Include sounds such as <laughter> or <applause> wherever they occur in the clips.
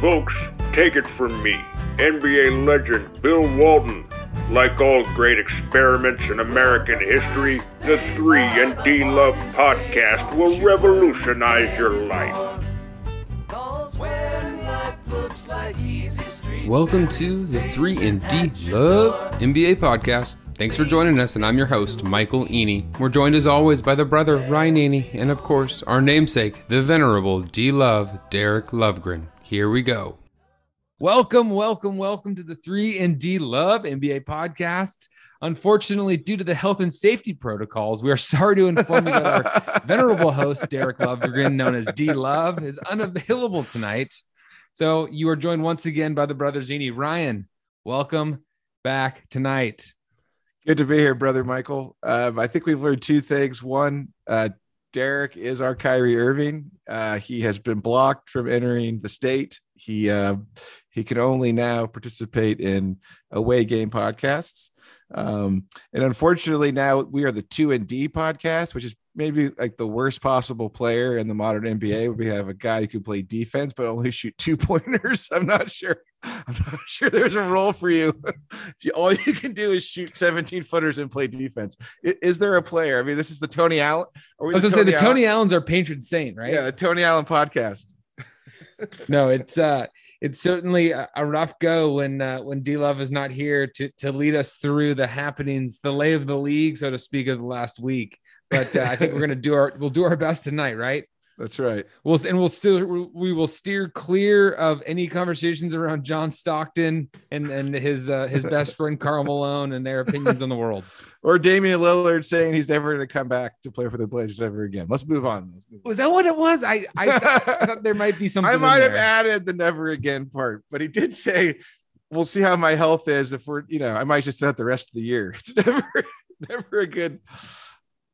Folks, take it from me, NBA legend Bill Walton. Like all great experiments in American history, the 3 and D Love podcast will revolutionize your life. Welcome to the 3 and D Love NBA podcast. Thanks for joining us, and I'm your host, Michael Eney. We're joined as always by the brother, Ryan Eney, and of course, our namesake, the venerable D Love, Derek Lovegren. Here we go. Welcome, welcome, welcome to the 3 and D Love NBA podcast. Unfortunately, due to the health and safety protocols, we are sorry to inform you that our <laughs> venerable host, Derek Lovegren, known as D Love, is unavailable tonight. So you are joined once again by the brothers Eney. Ryan, welcome back tonight. Good to be here, brother Michael. Um, I think we've learned two things. One, uh, Derek is our Kyrie Irving. Uh, he has been blocked from entering the state. He uh, he can only now participate in away game podcasts. Um, and unfortunately, now we are the two and D podcast, which is maybe like the worst possible player in the modern NBA. We have a guy who can play defense but only <laughs> shoot two pointers. I'm not sure. I'm not <laughs> sure there's a role for <laughs> you. All you can do is shoot 17 footers and play defense. Is there a player? I mean, this is the Tony Allen. I was going to say the Allen? Tony Allens are patron saint, right? Yeah, the Tony Allen podcast. no, it's uh it's certainly a, a rough go when uh, when D Love is not here to to lead us through the happenings, the lay of the league, so to speak, of the last week. But uh, I think we're gonna do our we'll do our best tonight, right? That's right. We'll and we'll still we will steer clear of any conversations around John Stockton and and his uh, his <laughs> best friend Karl Malone and their opinions on the world. <laughs> Or Damian Lillard saying he's never going to come back to play for the Blazers ever again. Let's move on. Let's move was that what it was? I I thought, I <laughs> thought there might be something. I might have added the never again part, but he did say we'll see how my health is if we're you know I might just set the rest of the year. It's never never a good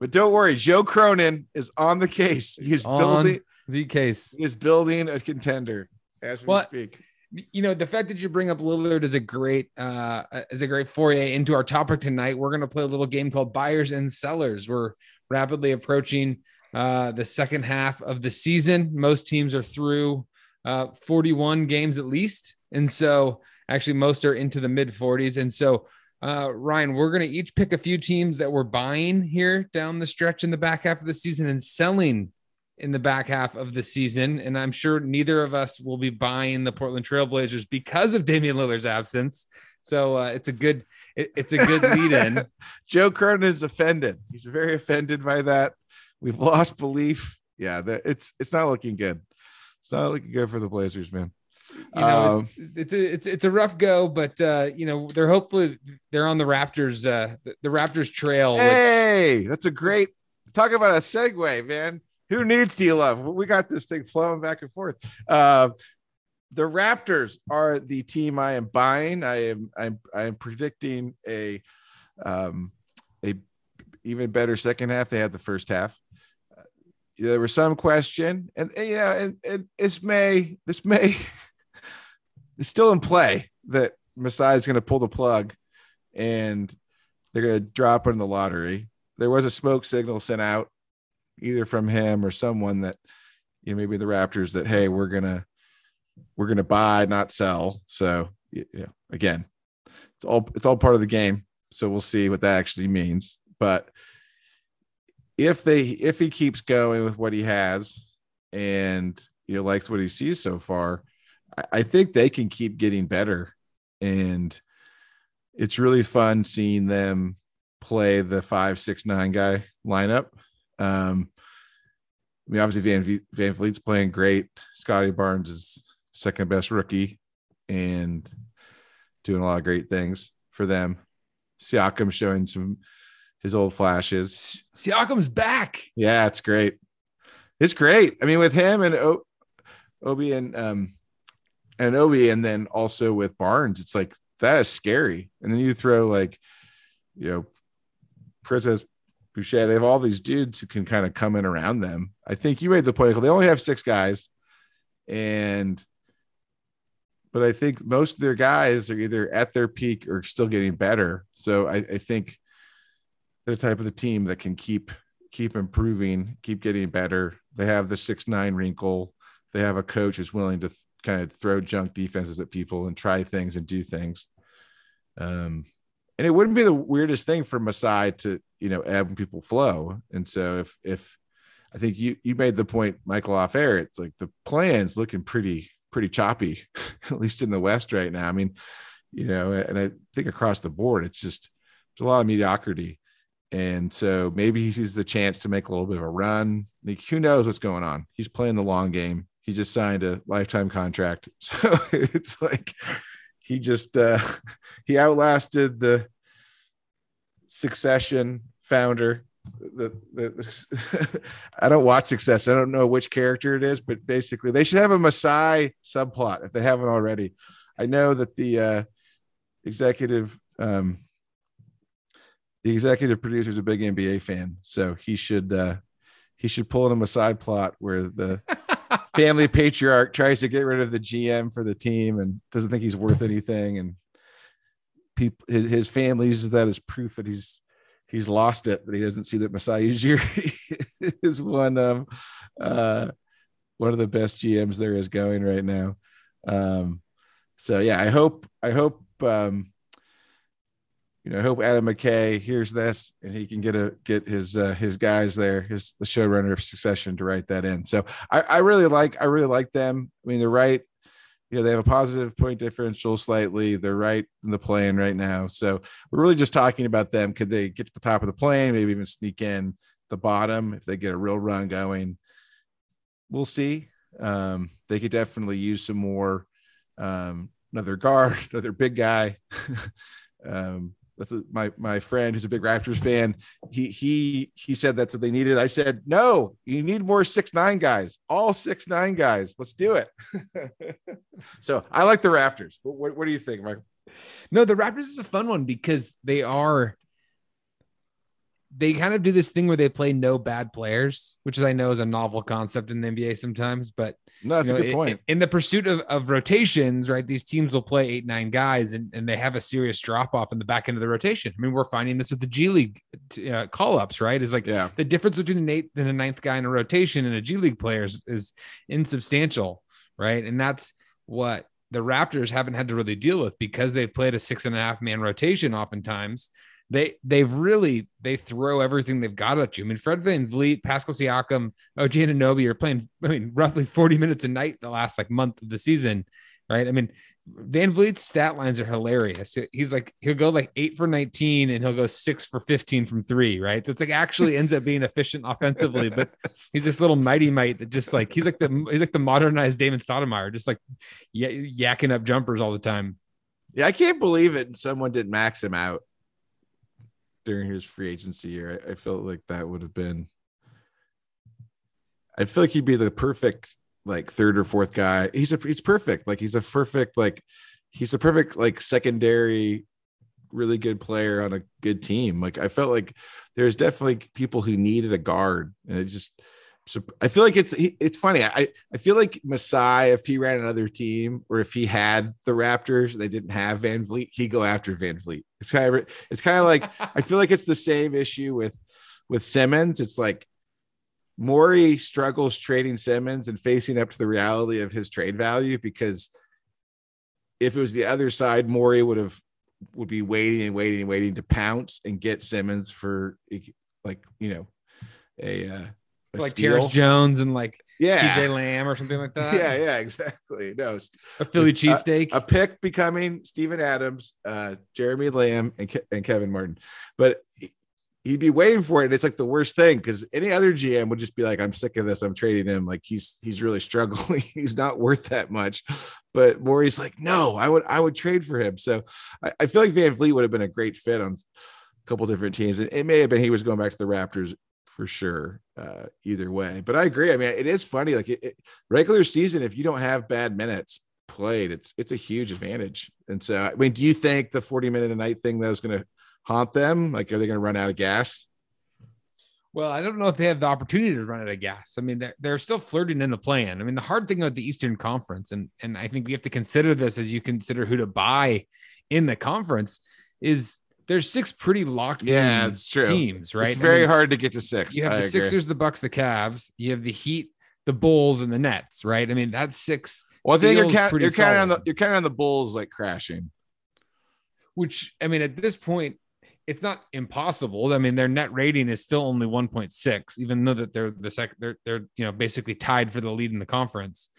but don't worry, Joe Cronin is on the case. He's on building the case. He's building a contender as we well, speak. You know, the fact that you bring up Lillard is a great uh is a great foray into our topic tonight. We're gonna play a little game called buyers and sellers. We're rapidly approaching uh the second half of the season. Most teams are through uh 41 games at least. And so actually most are into the mid 40s. And so uh, Ryan, we're going to each pick a few teams that we're buying here down the stretch in the back half of the season and selling in the back half of the season. And I'm sure neither of us will be buying the Portland Trailblazers because of Damian Lillard's absence. So uh, it's a good it, it's a good lead in. <laughs> Joe Cronin is offended. He's very offended by that. We've lost belief. Yeah, that it's it's not looking good. It's not looking good for the Blazers, man you know, um, it's, it's, a it's it's a rough go, but uh, you know they're hopefully they're on the Raptors uh, the, the Raptors trail. Hey, with- that's a great talk about a segue, man. Who needs D Love? We got this thing flowing back and forth. Uh, the Raptors are the team I am buying. I am I'm I am predicting a um a even better second half. They had the first half. There was some question, and, and know, and, and this may this may <laughs> it's still in play that Masai is going to pull the plug and they're going to drop in the lottery. There was a smoke signal sent out either from him or someone that you know maybe the Raptors that hey we're gonna we're gonna buy not sell. So yeah, again, it's all it's all part of the game. So we'll see what that actually means. But if they if he keeps going with what he has and you know likes what he sees so far, I think they can keep getting better. And it's really fun seeing them play the five, six, nine guy lineup. Um, I mean, obviously Van v- VanVleet's playing great. Scottie Barnes is second best rookie and doing a lot of great things for them. Siakam showing some his old flashes. Siakam's back. Yeah, it's great. It's great. I mean, with him and o- Obi and um, and Obi, and then also with Barnes, it's like that is scary. And then you throw like, you know, Precious Boucher, they have all these dudes who can kind of come in around them. I think you made the point. They only have six guys, and but I think most of their guys are either at their peak or still getting better. So I, I think they're the type of the team that can keep keep improving, keep getting better. They have the six nine wrinkle they have a coach who's willing to kind of throw junk defenses at people and try things and do things. Um, and it wouldn't be the weirdest thing for Masai to, you know, ebb when people flow. And so if if I think you you made the point, Michael, off air, it's like the play-in's looking pretty pretty choppy, <laughs> at least in the West right now. I mean, you know, and I think across the board, it's just a lot of mediocrity. And so maybe he sees the chance to make a little bit of a run. Like, who knows what's going on? He's playing the long game. He just signed a lifetime contract. <laughs> So it's like he just uh he outlasted the succession founder. The, the, the <laughs> I don't watch Success. I don't know which character it is, but basically they should have a Masai subplot if they haven't already. I know that the uh executive um the executive producer is a big NBA fan, so he should uh he should pull in a side plot where the <laughs> family patriarch tries to get rid of the GM for the team and doesn't think he's worth anything, and people his, his family uses that as proof that he's he's lost it, but he doesn't see that Masai Ujiri <laughs> is one of uh one of the best GMs there is going right now. Um so yeah, I hope I hope um you know, hope Adam McKay hears this and he can get a get his uh, his guys there, his the showrunner of Succession to write that in. So I, I really like I really like them. I mean, they're right. You know, they have a positive point differential slightly. They're right in the play-in right now. So we're really just talking about them. Could they get to the top of the play-in? Maybe even sneak in the bottom if they get a real run going. We'll see. Um, they could definitely use some more um, another guard, <laughs> another big guy. <laughs> um, that's a, my my friend who's a big Raptors fan. He he he said that's what they needed. I said no, you need more six nine guys, all six nine guys. Let's do it. <laughs> so I like the Raptors. What, what do you think, Michael? No, the Raptors is a fun one because they are they kind of do this thing where they play no bad players, which I know is a novel concept in the NBA sometimes, but no, that's you know, a good point. In, in, the pursuit of, of rotations, right? These teams will play eight, nine guys and, and they have a serious drop off in the back end of the rotation. I mean, we're finding this with the G League uh, call ups, right? Is like yeah. the difference between an eighth and a ninth guy in a rotation and a G League player is, is insubstantial, right? And that's what the Raptors haven't had to really deal with because they've played a six and a half man rotation oftentimes they they've really they throw everything they've got at you. I mean, Fred VanVleet, Pascal Siakam, oh, OG Anunoby are playing, I mean, <laughs> roughly 40 minutes a night the last like month of the season, right? I mean, VanVleet's stat lines are hilarious. He's like he'll go like eight for 19 and he'll go six for 15 from three, right? So it's like actually <laughs> ends up being efficient offensively, but he's this little mighty mite that just like he's like the he's like the modernized Damon Stoudemire, just like y- yakking up jumpers all the time. Yeah, I can't believe it. Someone didn't max him out during his free agency year. I, I felt like that would have been. I feel like he'd be the perfect like third or fourth guy. He's a he's perfect. Like he's a perfect like he's a perfect like secondary really good player on a good team. Like I felt like there's definitely people who needed a guard and it just so I feel like it's it's funny. I I feel like Masai, if he ran another team or if he had the Raptors, they didn't have VanVleet, he'd go after VanVleet. It's kind of it's kind of like I feel like it's the same issue with with Simmons. It's like Morey struggles trading Simmons and facing up to the reality of his trade value because if it was the other side, Morey would have would be waiting and waiting and waiting to pounce and get Simmons for like you know a uh, like Terrence Jones and like yeah, TJ Lamb or something like <laughs> that. Yeah, yeah, exactly. No, a Philly cheesesteak, a, a, pick becoming Steven Adams, uh, Jeremy Lamb, and, Ke- and Kevin Martin. But he'd be waiting for it. And it's like the worst thing because any other GM would just be like, "I'm sick of this. I'm trading him. Like he's he's really struggling. <laughs> he's not worth that much." But Morey's like, "No, I would I would trade for him." So I, I feel like VanVleet would have been a great fit on a couple different teams. And it may have been he was going back to the Raptors for sure uh, either way but i agree i mean it is funny like it, it, regular season if you don't have bad minutes played it's it's a huge advantage and so i mean do you think the 40 minute a night thing that was going to haunt them like are they going to run out of gas well, I don't know if they have the opportunity to run out of gas. I mean, they're, they're still flirting in the play-in. I mean, the hard thing about the Eastern Conference, and and I think we have to consider this as you consider who to buy in the conference, is there's six pretty locked yeah, it's true. teams, right? It's very I mean, hard to get to six. You have I the agree. Sixers, the Bucks, the Cavs. You have the Heat, the Bulls and the Nets, right? I mean, that's six. Well, I think you're, count, pretty you're counting on the you're counting on the Bulls like crashing. which I mean, at this point, it's not impossible. I mean, their net rating is still only 1.6, even though that they're the second, they're they're you know basically tied for the lead in the conference.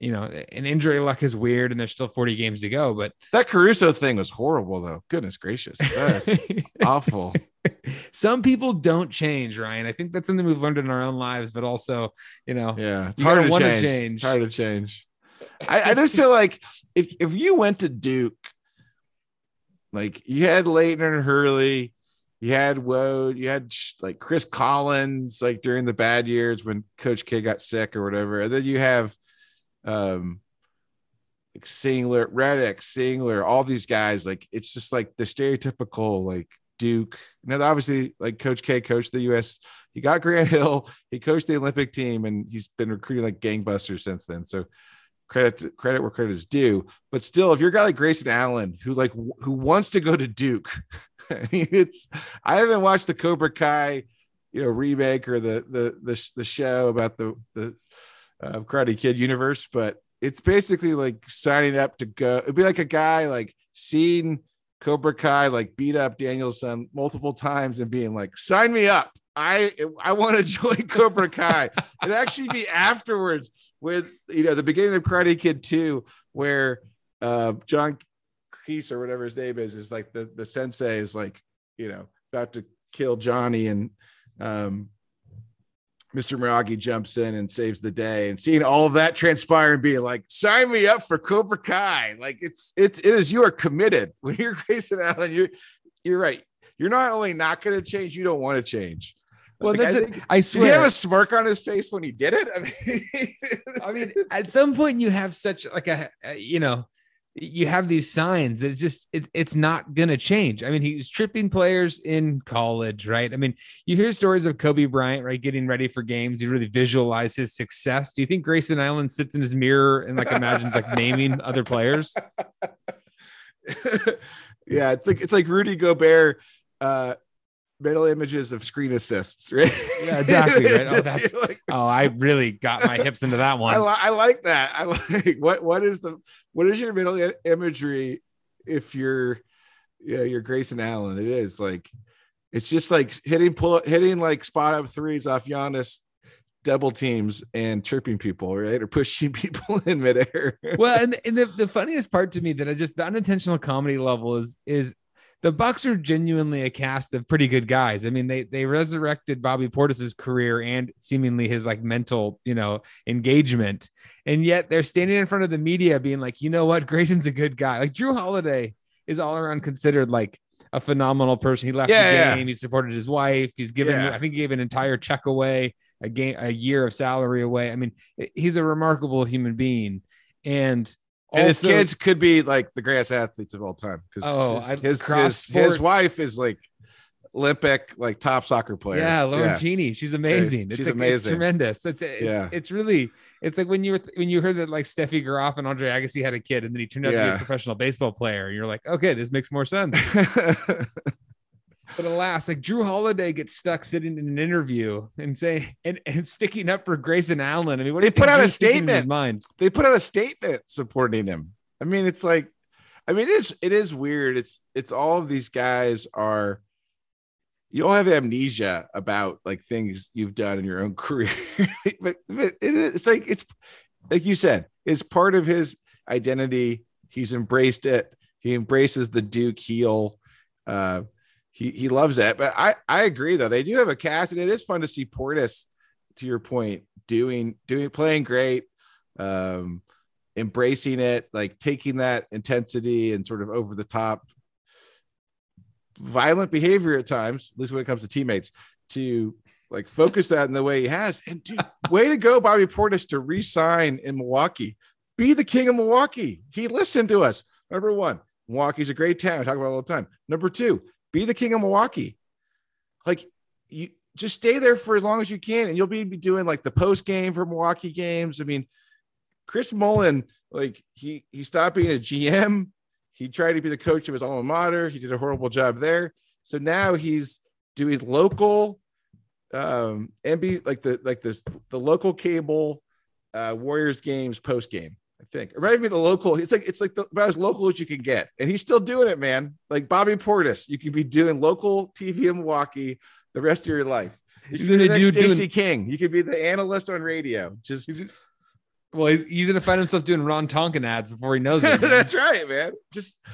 You know, an injury luck is weird, and there's still 40 games to go. But That Caruso thing was horrible, though. Goodness gracious, that's <laughs> awful. some people don't change, Ryan. I think that's something we've learned in our own lives, but also, you know, Yeah, it's hard to change. change. It's hard to change. I, I just feel like if if you went to Duke, like you had Laettner and Hurley, you had Wode, you had like Chris Collins, like during the bad years when Coach K got sick or whatever, and then you have um like Singler, Redick, Singler, all these guys. Like it's just like the stereotypical like Duke. Now, obviously, like Coach K coached the U.S. He got Grant Hill. He coached the Olympic team, and he's been recruiting like gangbusters since then. So credit credit where credit is due. But still, if you're a guy like Grayson Allen who like who wants to go to Duke, <laughs> I mean, it's I haven't watched the Cobra Kai, you know, remake or the the the, the show about the the uh, Karate Kid universe, but it's basically like signing up to go. It'd be like a guy like seeing Cobra Kai like beat up Daniel-san multiple times and being like, "Sign me up." I I want to <laughs> join Cobra Kai. and actually be afterwards with you know the beginning of Karate Kid 2, where uh John Cleese or whatever his name is, is like the the sensei is like, you know, about to kill Johnny and um Mr. Miyagi jumps in and saves the day, and seeing all of that transpire and being like, "Sign me up for Cobra Kai!" Like it's it's it is you are committed <laughs> when you're Grayson Allen. You're you're right. You're not only not going to change, you don't want to change. well, Like, that's I it. think- I did he swear. have a smirk on his face when he did it? I mean, <laughs> I mean, at some point you have such like a, a- you know, you have these signs that it's just it, it's not gonna change. I mean, he was tripping players in college, right? I mean, you hear stories of Kobe Bryant, right, getting ready for games. You really visualize his success. Do you think Grayson Allen sits in his mirror and like imagines like naming <laughs> other players? <laughs> yeah, it's like it's like Rudy Gobert uh mental images of screen assists, right? Yeah, exactly, right? <laughs> Oh, that's- Like, <laughs> Oh, I really got my hips into that I, one. li- I like that. I <laughs> like what what is the what is your mental i- imagery if you're yeah, you're Grayson Allen. It is like it's just like hitting pull hitting like spot up threes off Giannis double teams and tripping people, right? Or pushing people in midair. well, and, and the, the funniest part to me that I just the unintentional comedy level is is the Bucks are genuinely a cast of pretty good guys. I mean, they they resurrected Bobby Portis's career and seemingly his like mental, you know, engagement, and yet they're standing in front of the media being like, you know what, <laughs> Grayson's a good guy. Like Jrue Holiday is all around considered like a phenomenal person. He left Yeah, the yeah. game. He supported his wife. He's given, Yeah. I think, he gave an entire check away, a game, a year of salary away. I mean, he's a remarkable human being, and and his kids could be like the greatest athletes of all time because Oh, his, his, his, his wife is like Olympic, like top soccer player. Yeah, Lauren. Cheney. She's amazing. She's it's amazing. It's tremendous. It's it's, Yeah. it's really it's like when you were when you heard that like Steffi Graf and Andre Agassi had a kid and then he turned out to be a professional baseball player. You're like, okay, this makes more sense. <laughs> But alas, like Jrue Holiday gets stuck sitting in an interview and saying and, and sticking up for Grayson Allen. I mean, what They put out a Jrue's thinking in his statement. mind? they put out a statement supporting him. I mean, it's like, I mean, it is it is weird. It's it's all of these guys are you all have amnesia about like things you've done in your own <laughs> career. but, but it is, it's like it's like you said, it's part of his identity. He's embraced it. He embraces the Duke heel. Uh, he he loves that. But I I agree though. They do have a cast, and it is fun to see Portis. To your point, doing doing playing great, um, embracing it, like taking that intensity and sort of over the top, violent behavior at times, at least when it comes to teammates, to like focus that in the way he has. And dude, <laughs> way to go, Bobby Portis, to re-sign in Milwaukee. Be the king of Milwaukee. He listened to us. Number one, Milwaukee's a great town. I talk about it all the time. Number two, be the king of Milwaukee. Like you just stay there for as long as you can, and you'll be doing like the post game for Milwaukee games. I mean, Chris Mullin, like he he stopped being a GM. He tried to be the coach of his alma mater. He did a horrible job there. So now he's doing local um be like the like this the local cable uh Warriors games post game. I think or maybe the local. It's like it's like the, about as local as you can get, and he's still doing it, man. Like Bobby Portis, you can be doing local TV in Milwaukee the rest of your life. You He's can be the next do- Stacey doing- King. You could be the analyst on radio. Just he's, Well, he's, he's gonna find himself doing Ron Tonkin ads before he knows it. <laughs> That's right, man. Just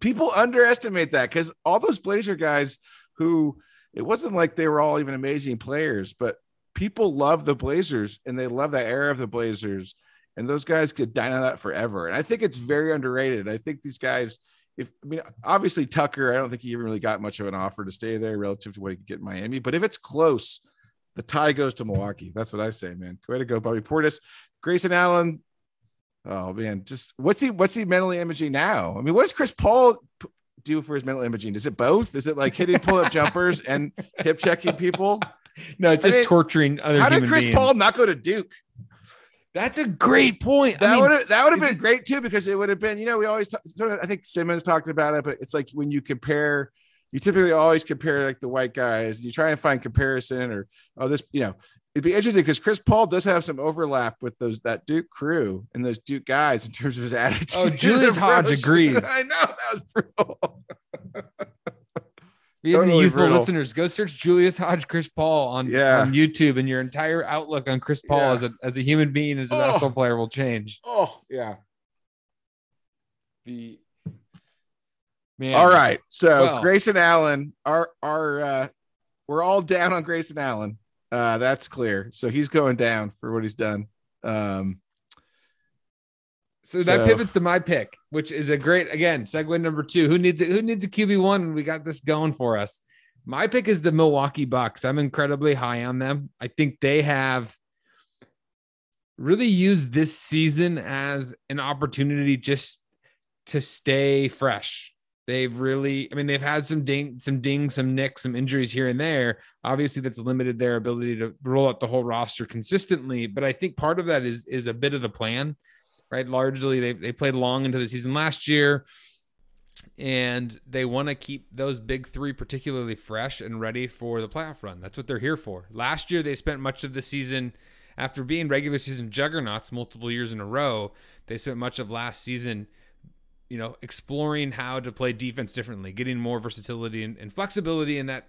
people underestimate that because all those Blazer guys who it wasn't like they were all even amazing players, but people love the Blazers and they love that era of the Blazers. And those guys could dine on that forever. And I think it's very underrated. I think these guys, if I mean, obviously Tucker, I don't think he even really got much of an offer to stay there relative to what he could get in Miami. But if it's close, the tie goes to Milwaukee. That's what I say, man. Way to go, Bobby Portis. Grayson Allen, Oh man, just what's he what's he mentally imaging now? I mean, what does Chris Paul do for his mental imaging? Is it both? Is it like hitting <laughs> pull up jumpers and hip checking people? no, just mean, torturing other people. How did Chris beings. Paul not go to Duke? That's a great point. I That mean, would have that would have been great too because it would have been you know we always talk, I think Simmons talked about it, but it's like when you compare, you typically always compare like the white guys. You try and find comparison or oh this you know it'd be interesting because Chris Paul does have some overlap with those that Duke crew and those Duke guys in terms of his <laughs> oh, attitude. Oh, Julius Hodge agrees. <laughs> I know that was brutal. <laughs> You have any Totally youthful brutal. listeners, go search Julius Hodge, Chris Paul on, Yeah. on YouTube, and your entire outlook on Chris Paul Yeah. as a as a human being, as a Oh. basketball player, will change. Oh yeah. The man, All right. So Well- Grayson Allen, our our uh we're all down on Grayson Allen. Uh that's clear. So he's going down for what he's done. Um So that So- pivots to my pick, which is a great again segue number two. Who needs it? Who needs a QB one? We got this going for us. My pick is the Milwaukee Bucks. I'm incredibly high on them. I think they have really used this season as an opportunity just to stay fresh. They've really, I mean, they've had some ding, some dings, some nicks, some injuries here and there. Obviously, that's limited their ability to roll out the whole roster consistently. But I think part of that is is a bit of the plan right? Largely, they, they played long into the season last year, and they want to keep those big three particularly fresh and ready for the playoff run. That's what they're here for. Last year, they spent much of the season after being regular season juggernauts multiple years in a row. They spent much of last season, you know, exploring how to play defense differently, getting more versatility and, and flexibility, and that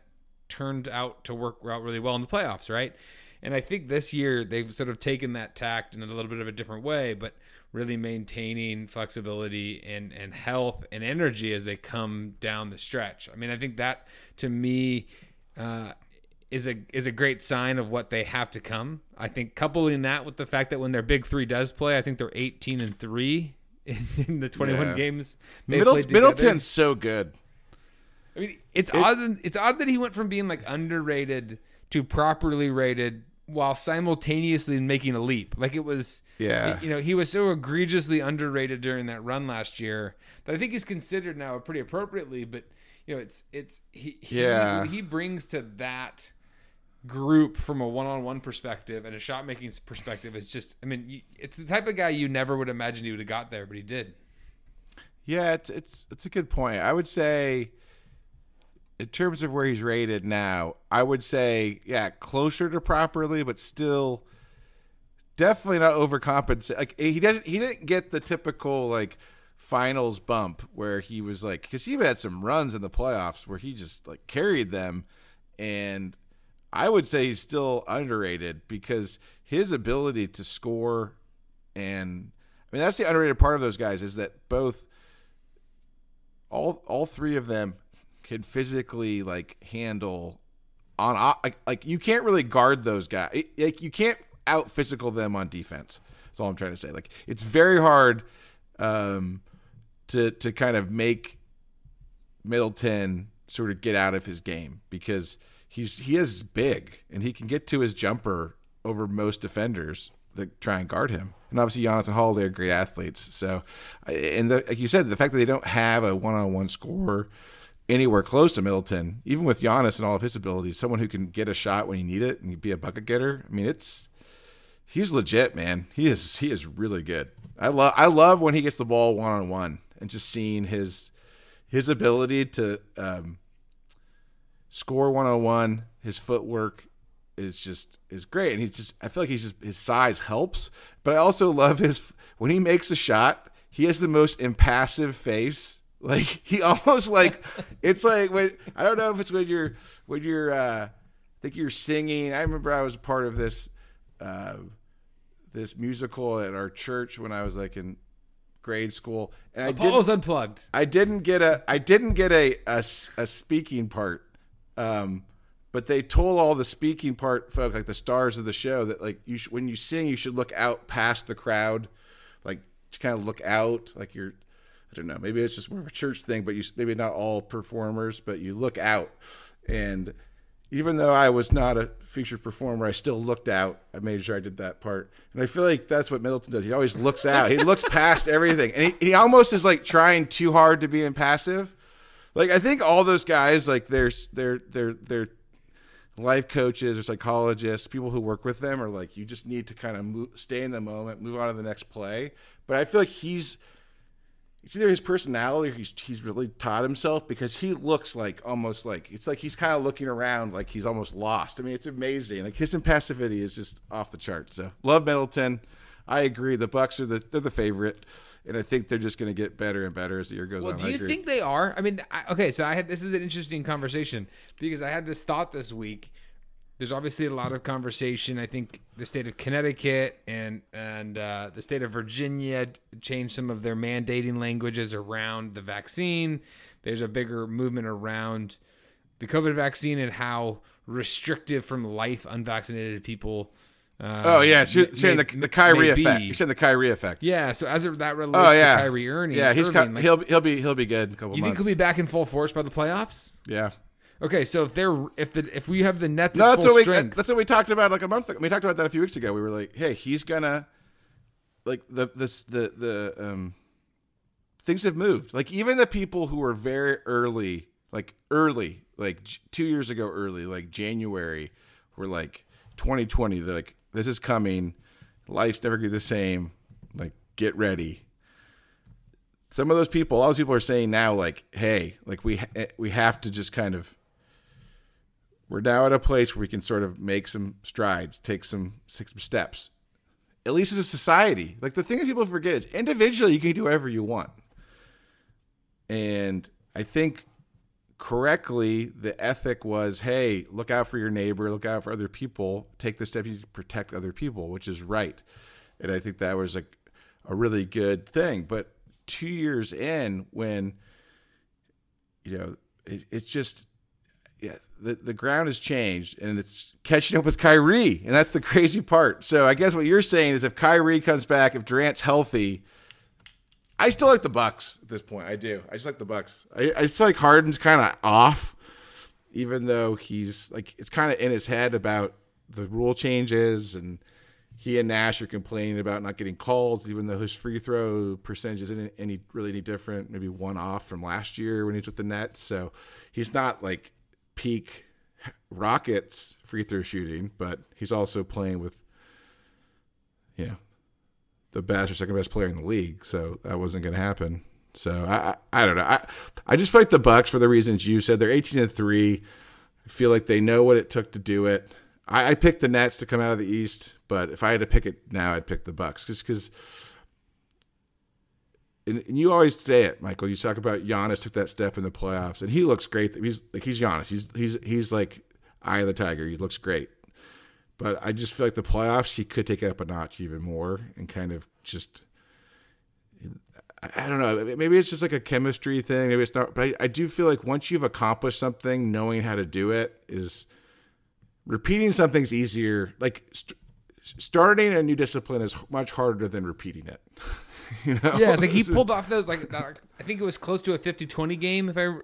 turned out to work out really well in the playoffs, right? And I think this year they've sort of taken that tact in a little bit of a different way, but really maintaining flexibility and and health and energy as they come down the stretch. I mean, I think that to me uh, is a is a great sign of what they have to come. I think coupling that with the fact that when their big three does play, I think they're 18 and three <laughs> in, in the 21 Yeah. games they Middle, played. Middleton's so good. I mean, it's odd. It's odd that he went from being like underrated to properly rated while simultaneously making a leap. Like it was, Yeah. you know, he was so egregiously underrated during that run last year that I think he's considered now pretty appropriately. But you know, it's it's he he, Yeah. he brings to that group from a one-on-one perspective and a shot making perspective is just i mean it's the type of guy you never would imagine he would have got there but he did Yeah, it's it's it's a good point. I would say in terms of where he's rated now, I would say yeah, closer to properly, but still definitely not overcompensate. Like he doesn't he didn't get the typical like finals bump where he was like cuz he had some runs in the playoffs where he just like carried them and I would say he's still underrated because his ability to score and I mean that's the underrated part of those guys is that both all all three of them can physically like handle on like, like you can't really guard those guys like you can't out physical them on defense that's all i'm trying to say like it's very hard um to to kind of make middleton sort of get out of his game because he's he is big and he can get to his jumper over most defenders that try and guard him. And obviously, Giannis and Holiday are great athletes. So, and the, like you said, the fact that they don't have a one-on-one scorer anywhere close to Middleton, even with Giannis and all of his abilities, someone who can get a shot when you need it and be a bucket getter. I mean, it's he's legit, man. He is he is really good. I love I love when he gets the ball one-on-one and just seeing his his ability to um, score one-on-one, his footwork is just is great, and he's just I feel like he's just his size helps, but I also love his when he makes a shot, he has the most impassive face. Like <laughs> he almost like it's like when I don't know if it's when you're when you're uh, I think you're singing. I remember I was part of this uh, this musical at our church when I was like in grade school, and I didn't, unplugged. I didn't get a I didn't get a a speaking part, um, but they told all the speaking part folk like the stars of the show that like you sh- when you sing you should look out past the crowd, like to kind of look out like you're I don't know maybe it's just more of a church thing, but you maybe not all performers, but you look out and even though I was not a featured performer, I still looked out. I made sure I did that part, and I feel like that's what Middleton does. He always looks out. He looks <laughs> past everything, and he, he almost is like trying too hard to be impassive. Like I think all those guys, like there's they're they're they're life coaches or psychologists, people who work with them, are like you just need to kind of move, stay in the moment, move on to the next play. But I feel like he's it's either his personality or he's he's really taught himself because he looks like almost like it's like he's kind of looking around like he's almost lost. I mean, it's amazing. Like his impassivity is just off the charts. So love Middleton. I agree. The Bucks are the they're the favorite, and I think they're just going to get better and better as the year goes Well, on. do you think they are? I mean, I, okay, so I had this is an interesting conversation because I had this thought this week. There's obviously a lot of conversation. I think the state of Connecticut and and uh, the state of Virginia changed some of their mandating languages around the vaccine. There's a bigger movement around the COVID vaccine and how restrictive from life unvaccinated people. Uh, Oh yeah, so you're saying may- the the Kyrie effect. You're saying the Kyrie effect. Yeah, so as that relates Oh yeah, to Kyrie Irving, Yeah, he's Irving, like, he'll he'll be he'll be good in a couple you think he'll be back in full force by the playoffs? yeah. Okay, so if they're if the if we have the Nets No, at that's full what we strength, that's what we talked about like a month ago. We talked about that a few weeks ago. We were like, hey, he's gonna like the this the the um things have moved. Like even the people who were very early, like early, like j- two years ago, early, like January, were like 2020. They're like, this is coming. Life's never gonna be the same. Like, get ready. Some of those people, a lot of people are saying now, like, hey, like we we have to just kind of we're now at a place where we can sort of make some strides, take some take some steps. At least as a society. Like the thing that people forget is individually you can do whatever you want. And I think correctly the ethic was, hey, look out for your neighbor, look out for other people, take the steps to protect other people, which is right. And I think that was like a really good thing. But two years in, when you know, it, it's just yeah, the, the ground has changed and it's catching up with Kyrie. And that's the <laughs> crazy part. So I guess what you're saying is if Kyrie comes back, if Durant's healthy, I still like the Bucks at this point. I do. I just like the Bucks. I, I feel like Harden's kind of off, even though he's like it's kind of in his head about the rule changes and he and Nash are complaining about not getting calls, even though his free throw percentage isn't any really any different. Maybe one off from last year when he's with the Nets. So he's not like peak Rockets free throw shooting, but he's also playing with, you know, the best or second best player in the league. So that wasn't going to happen. So I, I, I don't know. I, I just like the Bucks for the reasons you said. They're eighteen and three. I feel like they know what it took to do it. I, I picked the Nets to come out of the East, but if I had to pick it now, I'd pick the Bucks just because. And, and you always say it, Michael. You talk about Giannis took that step in the playoffs, and he looks great. He's like he's Giannis. He's he's he's like eye of the tiger. He looks great. But I just feel like the playoffs, he could take it up a notch even more and kind of just. I don't know. Maybe it's just like a chemistry thing. Maybe it's not. But I, I do feel like once you've accomplished something, knowing how to do it is repeating something's easier. Like st- starting a new discipline is much harder than repeating it. <laughs> <laughs> you know? yeah, it's like he pulled off those like I think it was close to a 50-20 game. If I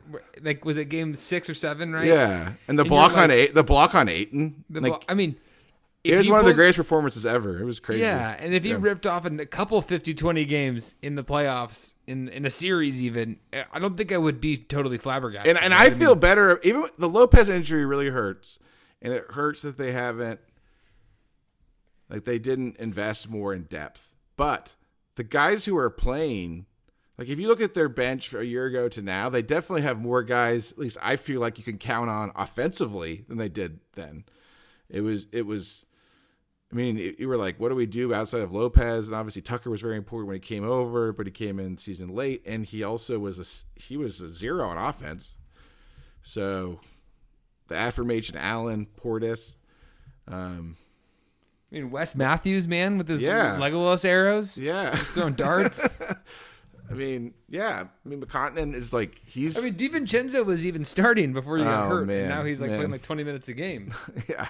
like, was it game six or seven? Right? Yeah, and the And block you're on like- eight, the block on Ayton, The like ball- I mean, it was one of the greatest performances ever. It was crazy. Yeah, and if he Yeah. ripped off a couple 50-20 games in the playoffs in in a series, even eh, I don't think I would be totally flabbergasted. and and know I what feel better. Even the Lopez injury really hurts, and it hurts that they haven't, like they didn't invest more in depth. But the guys who are playing, like if you look at their bench a year ago to now, they definitely have more guys. At least I feel like you can count on offensively than they did then. It was it was. I mean, you were like, what do we do outside of Lopez? And obviously Tucker was very important when he came over, but he came in season late, and he also was a he was a zero on offense. So, the affirmation Allen Portis. Um, I mean, Wes Matthews, man, with his Yeah. Legolas arrows, yeah, He's throwing darts. <laughs> I mean, yeah. I mean, McConaughey is like he's I mean, DiVincenzo was even starting before he got Oh, hurt, man, and now he's like man. playing like 20 minutes a game. <laughs> yeah,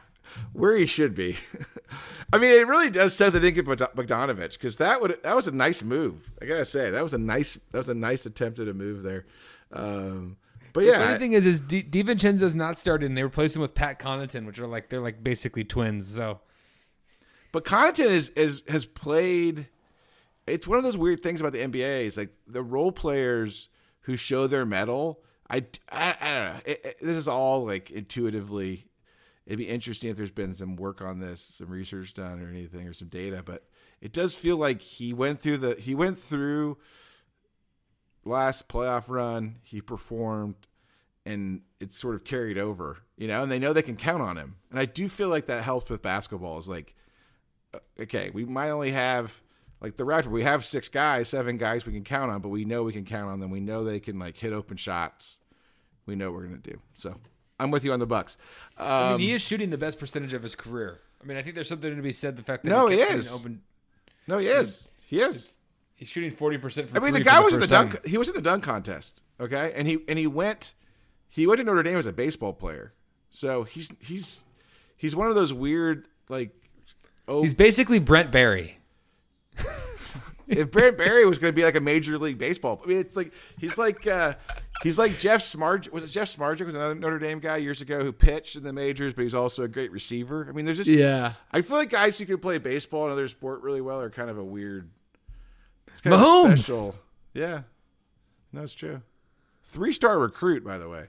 where he should be. <laughs> I mean, it really does set the Dinkin Bogdanovic because that would that was a nice move. I gotta say that was a nice that was a nice attempt at a move there. Um, but yeah, The funny thing is, is Di- DiVincenzo's not starting. They replaced him with Pat Connaughton, which are like they're like basically twins. So But Connaughton is, is has played. It's one of those weird things about the NBA. Is like the role players who show their mettle. I, I, I don't know. It, it- this is all like intuitively. It'd be interesting if there's been some work on this, some research done, or anything, or some data. But it does feel like he went through the he went through last playoff run. He performed, and it sort of carried over. You know, and they know they can count on him. And I do feel like that helps with basketball. Is like okay, we might only have like the Raptors, we have six guys, seven guys we can count on, but we know we can count on them. We know they can like hit open shots. We know what we're gonna do. So I'm with you on the Bucks. I Um, mean, he is shooting the best percentage of his career. I mean, I think there's something to be said the fact that No, he, he is. Open, no, he is. He is. he's shooting 40 percent. I mean, the guy was in the dunk. He was in the dunk contest. Okay, and he and he went. He went to Notre Dame as a baseball player. So he's he's he's one of those weird like. Oh, He's basically Brent Barry. if Brent Barry was going to be like a major league baseball, I mean, it's like he's like uh, he's like Jeff Smart. Was it Jeff Smargic? Was another Notre Dame guy years ago who pitched in the majors, but he's also a great receiver. I mean, there's just Yeah. I feel like guys who can play baseball and other sport really well are kind of a weird. It's kind Mahomes. of special. Yeah, no, it's true. Three star recruit, by the way.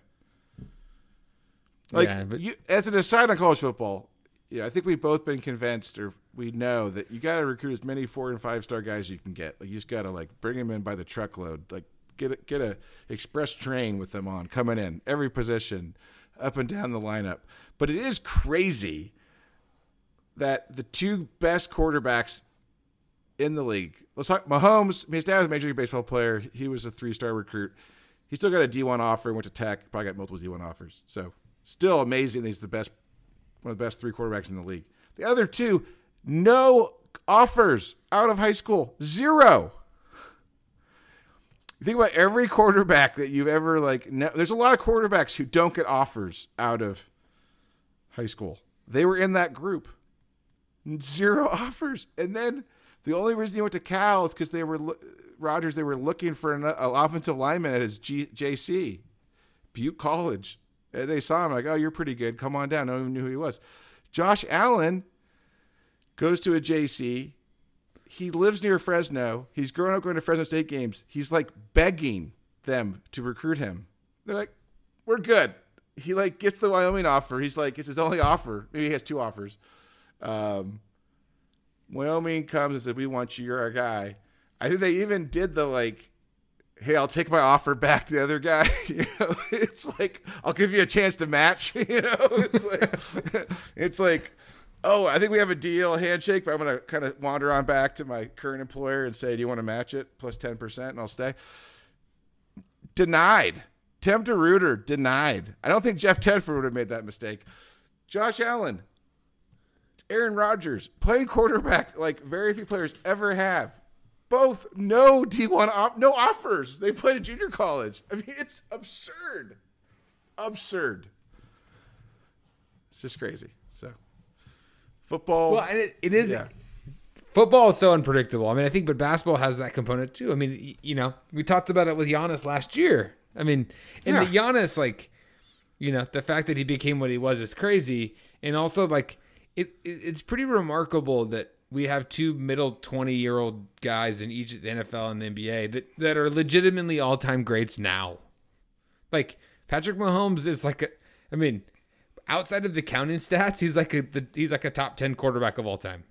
Like Yeah, but- you, as an aside on college football, yeah, I think we've both been convinced, or we know that you got to recruit as many four and five star guys you can get. Like you just got to like bring them in by the truckload. Like get a, get a express train with them on coming in every position, up and down the lineup. But it is crazy that the two best quarterbacks in the league. Let's talk Mahomes. I mean, his dad was a major league baseball player. He was a three star recruit. He still got a D one offer. Went to Tech. Probably got multiple D one offers. So still amazing. He's the best, one of the best three quarterbacks in the league. The other two, no offers out of high school. Zero. You think about every quarterback that you've ever like. There's a lot of quarterbacks who don't get offers out of high school. They were in that group. Zero <laughs> offers, and then the only reason he went to Cal is because they were Rogers. They were looking for an, an offensive lineman at his G, JC, Butte College. And they saw him like, "Oh, you're pretty good. Come on down." No one knew who he was. Josh Allen goes to a JC. He lives near Fresno. He's grown up going to Fresno State games. He's like begging them to recruit him. They're like, "We're good." He like gets the Wyoming offer. He's like, it's his only offer. Maybe he has two offers. Um, Wyoming comes and said, "We want you. You're our guy." I think they even did the like, "Hey, I'll take my offer back." to The other guy, <laughs> you know, it's like, "I'll give you a chance to match." <laughs> You know, it's like, <laughs> it's like, "Oh, I think we have a deal, a handshake, but I'm gonna kind of wander on back to my current employer and say, "Do you want to match it plus ten percent?" And I'll stay. Denied. Tim DeRuyter denied. I don't think Jeff Tedford would have made that mistake. Josh Allen, Aaron Rodgers, playing quarterback like very few players ever have. Both no D1 op- no offers. They played at junior college. I mean, it's absurd. Absurd. It's just crazy. So football. Well, and it, it is. yeah. Football is so unpredictable. I mean, I think, but basketball has that component too. I mean, you know, we talked about it with Giannis last year. I mean, and the Giannis, like, you know, the fact that he became what he was is crazy, and also like, it, it it's pretty remarkable that we have two middle twenty year old guys in each of the NFL and the NBA that that are legitimately all time greats now. Like Patrick Mahomes is like a, I mean, outside of the counting stats, he's like a the, he's like a top ten quarterback of all time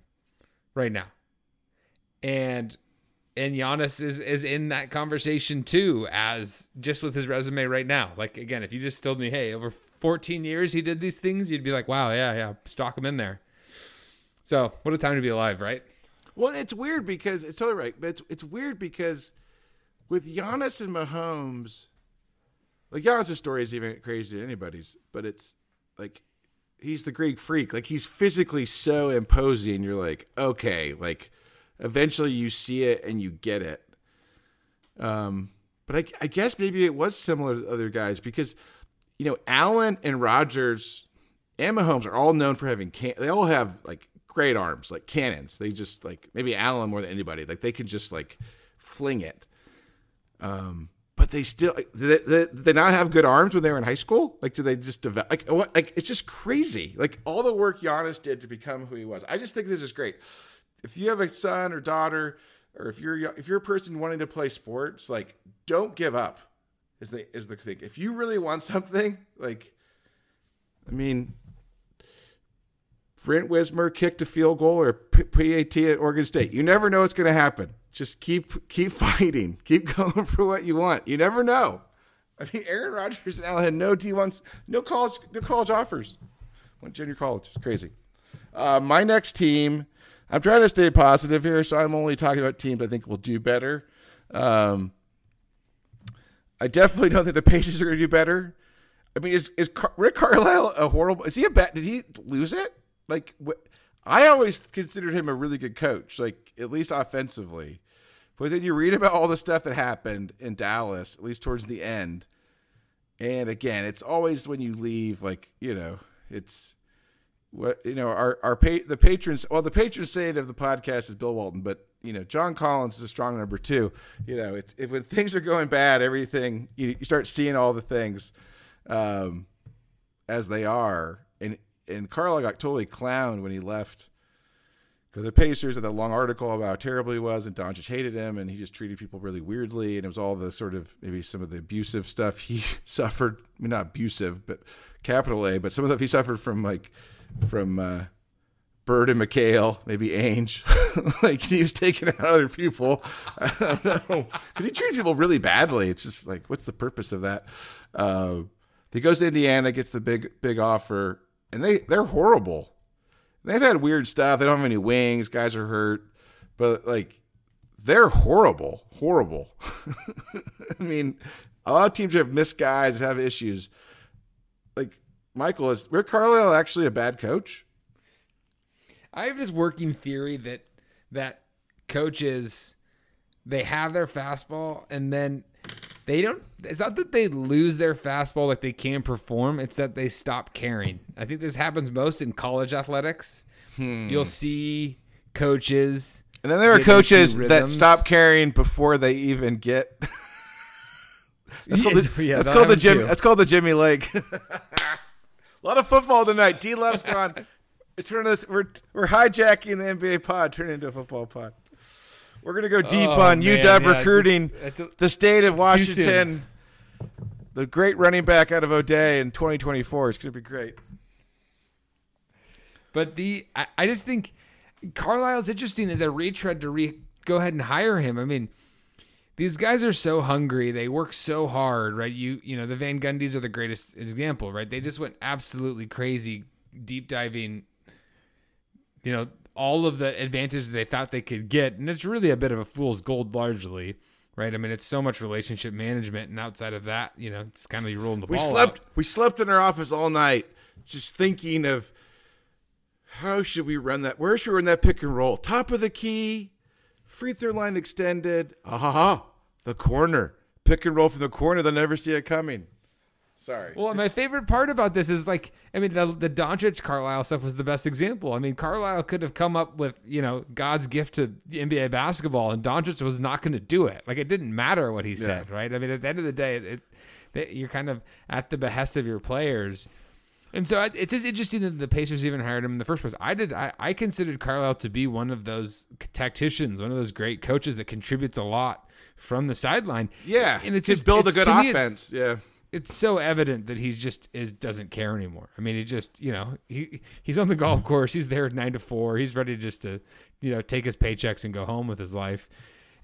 right now. And and Giannis is is in that conversation too, as just with his resume right now. Like again, if you just told me, hey, over 14 years he did these things, you'd be like, wow, yeah, yeah, stock him in there. So what a time to be alive, right? Well, it's weird because it's totally right, but it's it's weird because with Giannis and Mahomes, like Giannis' story is even crazy to anybody's, but it's like he's the Greek freak. Like he's physically so imposing. You're like, okay, like eventually you see it and you get it. Um, but I, I guess maybe it was similar to other guys because, you know, Allen and Rodgers and Mahomes are all known for having can- they all have like great arms, like cannons. They just like maybe Allen more than anybody. Like they can just like fling it. Um, but they still they, they not have good arms when they were in high school? Like, did they just develop? Like, what? Like, it's just crazy. Like all the work Giannis did to become who he was. I just think this is great if you have a son or daughter, or if you're if you're a person wanting to play sports, like don't give up. Is the is the thing. If you really want something, like, I mean, Brent Wismer kicked a field goal or PAT at Oregon State. You never know what's going to happen. Just keep keep <laughs> fighting. Keep going for what you want. You never know. I mean, Aaron Rodgers now had no D1s, no college, no college offers. Went junior college. It's crazy. Uh, my next team I'm trying to stay positive here, so I'm only talking about teams I think will do better. Um, I definitely don't think the Pacers are going to do better. I mean, is is Car- Rick Carlisle a horrible? Is he a bad? Did he lose it? Like, wh- I always considered him a really good coach, like at least offensively. But then you read about all the stuff that happened in Dallas, at least towards the end. And again, it's always when you leave, like you know, it's what you know our our pa- the patrons well the patron saint of the podcast is bill walton but you know john collins is a strong number two you know it's if when things are going bad everything you, you start seeing all the things um as they are and carlisle got totally clowned when he left because the Pacers had that long article about how terrible he was, and Doncic hated him, and he just treated people really weirdly, and it was all the sort of maybe some of the abusive stuff he <laughs> suffered. I mean, not abusive, but capital A, but some of the stuff he suffered from like from uh, Bird and McHale, maybe Ainge. <laughs> like he was taking out other people. <laughs> Because he treats people really badly. It's just like, what's the purpose of that? Uh, he goes to Indiana, gets the big big offer, and they they're horrible. They've had weird stuff. They don't have any wings. Guys are hurt, but like they're horrible, horrible. <laughs> I mean, a lot of teams have missed guys, have issues. Like Michael, is Rick Carlisle actually a bad coach? I have this working theory that that coaches they have their fastball and then they don't it's not that they lose their fastball like they can't perform it's that they stop caring i think this happens most in college athletics hmm. you'll see coaches and then there are coaches that stop caring before they even get <laughs> that's called the, <laughs> yeah, that's called the Jim, that's called the jimmy lake <laughs> a lot of football tonight. D Love's gone. Turn this. We're we're hijacking the NBA pod. Turn it into a football pod. We're gonna go deep oh, on man, UW yeah, recruiting it's, it's the state of Washington. The great running back out of O'Dea in 2024 is gonna be great. But the I, I just think Carlisle's interesting as a retread to re, go ahead and hire him. I mean, these guys are so hungry. They work so hard, right? You you know the Van Gundys are the greatest example, right? They just went absolutely crazy, deep diving. You know all of the advantages they thought they could get, and it's really a bit of a fool's gold, largely, right? I mean, it's so much relationship management, and outside of that, you know, it's kind of you rolling the we ball. We slept. Out. We slept in our office all night, just thinking of how should we run that? Where should we run that pick and roll? Top of the key Free throw line extended. Aha, the corner. Pick and roll from the corner. They'll never see it coming. Sorry. Well, my favorite part about this is like, I mean, the the Doncic Carlisle stuff was the best example. I mean, Carlisle could have come up with, you know, God's gift to NBA basketball, and Doncic was not going to do it. Like, it didn't matter what he said, yeah. right? I mean, at the end of the day, it, it, you're kind of at the behest of your players. And so it's just interesting that the Pacers even hired him in the first place. I did. I, I considered Carlisle to be one of those tacticians, one of those great coaches that contributes a lot from the sideline. Yeah, and it's just build a good offense. yeah, it's so evident that he just is doesn't care anymore. I mean, he just you know he he's on the golf course. He's there nine to four. He's ready just to you know take his paychecks and go home with his life.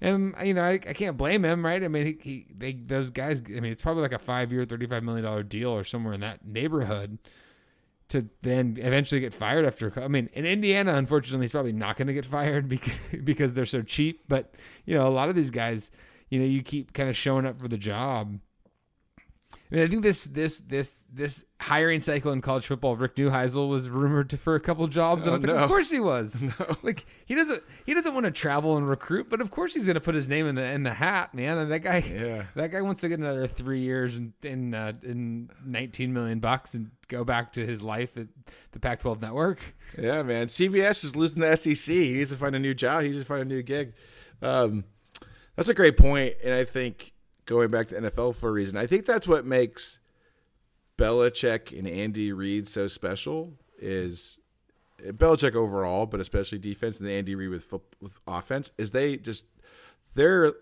And you know, I, I can't blame him, right? I mean, he, he they those guys. I mean, it's probably like a five year, thirty five million dollar deal or somewhere in that neighborhood to then eventually get fired after. I mean, in Indiana, unfortunately, he's probably not going to get fired <laughs> because because they're so cheap. But you know, a lot of these guys, you know, you keep kind of showing up for the job I mean, I think this this this this hiring cycle in college football, Rick Neuheisel was rumored to for a couple jobs, and I was Oh, like, no. of course he was. <laughs> No. Like he doesn't he doesn't want to travel and recruit, but of course he's going to put his name in the in the hat, man. And that guy, Yeah. that guy wants to get another three years in in, uh, in nineteen million bucks and go back to his life at the Pac-12 network. Yeah, man. CBS is losing the SEC. He needs to find a new job. He needs to find a new gig. Um, that's a great point, and I think going back to NFL for a reason, I think that's what makes Belichick and Andy Reid so special. Is Belichick overall, but especially defense, and Andy Reid with with offense, is they just they're.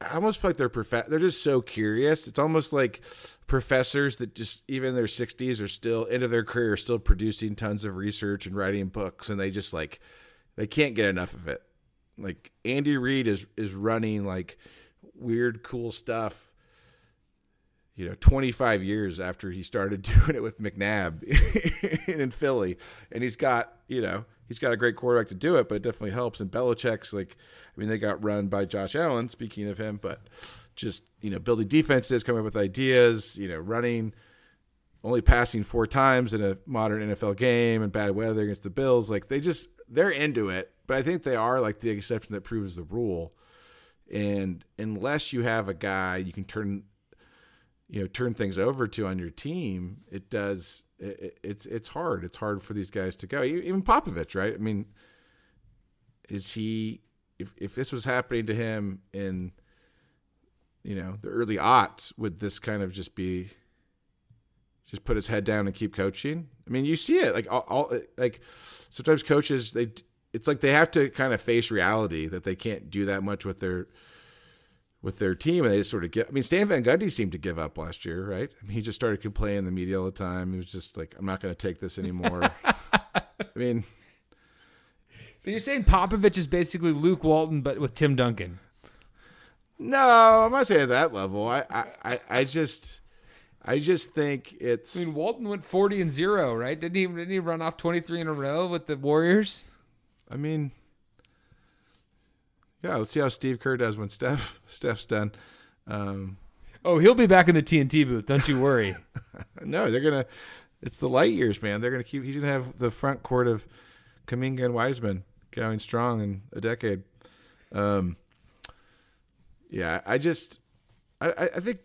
I almost feel like they're prof- They're just so curious. It's almost like professors that just even in their sixties are still into their career, are still producing tons of research and writing books, and they just like they can't get enough of it. Like Andy Reid is is running like weird, cool stuff. You know, 25 years after he started <laughs> doing it with McNabb <laughs> in Philly, and he's got you know he's got a great quarterback to do it, but it definitely helps. And Belichick's like, I mean, they got run by Josh Allen. Speaking of him, but just you know, building defenses, coming up with ideas, you know, running only passing four times in a modern NFL game and bad weather against the Bills. Like they just they're into it, but I think they are like the exception that proves the rule. And unless you have a guy you can turn, you know, turn things over to on your team, it does. It, it's it's hard. It's hard for these guys to go. Even Popovich, right? I mean, is he? If if this was happening to him in, you know, the early aughts, would this kind of just be just put his head down and keep coaching. I mean, you see it like all, all like sometimes coaches they it's like they have to kind of face reality that they can't do that much with their with their team and they just sort of get I mean Stan Van Gundy seemed to give up last year, right? I mean, he just started complaining in the media all the time. He was just like I'm not going to take this anymore. <laughs> I mean, So you're saying Popovich is basically Luke Walton, but with Tim Duncan? no, I'm not saying at that level. I I I, I just I just think it's I mean, Walton went 40 and zero, right? Didn't he? Didn't he run off 23 in a row with the Warriors? I mean, yeah. Let's see how Steve Kerr does when Steph <laughs> Steph's done. Um, Oh, he'll be back in the TNT booth. Don't you worry. <laughs> no, they're gonna. It's the light years, man. They're gonna keep. He's gonna have the front court of Kuminga and Wiseman going strong in a decade. Um, yeah, I just, I, I think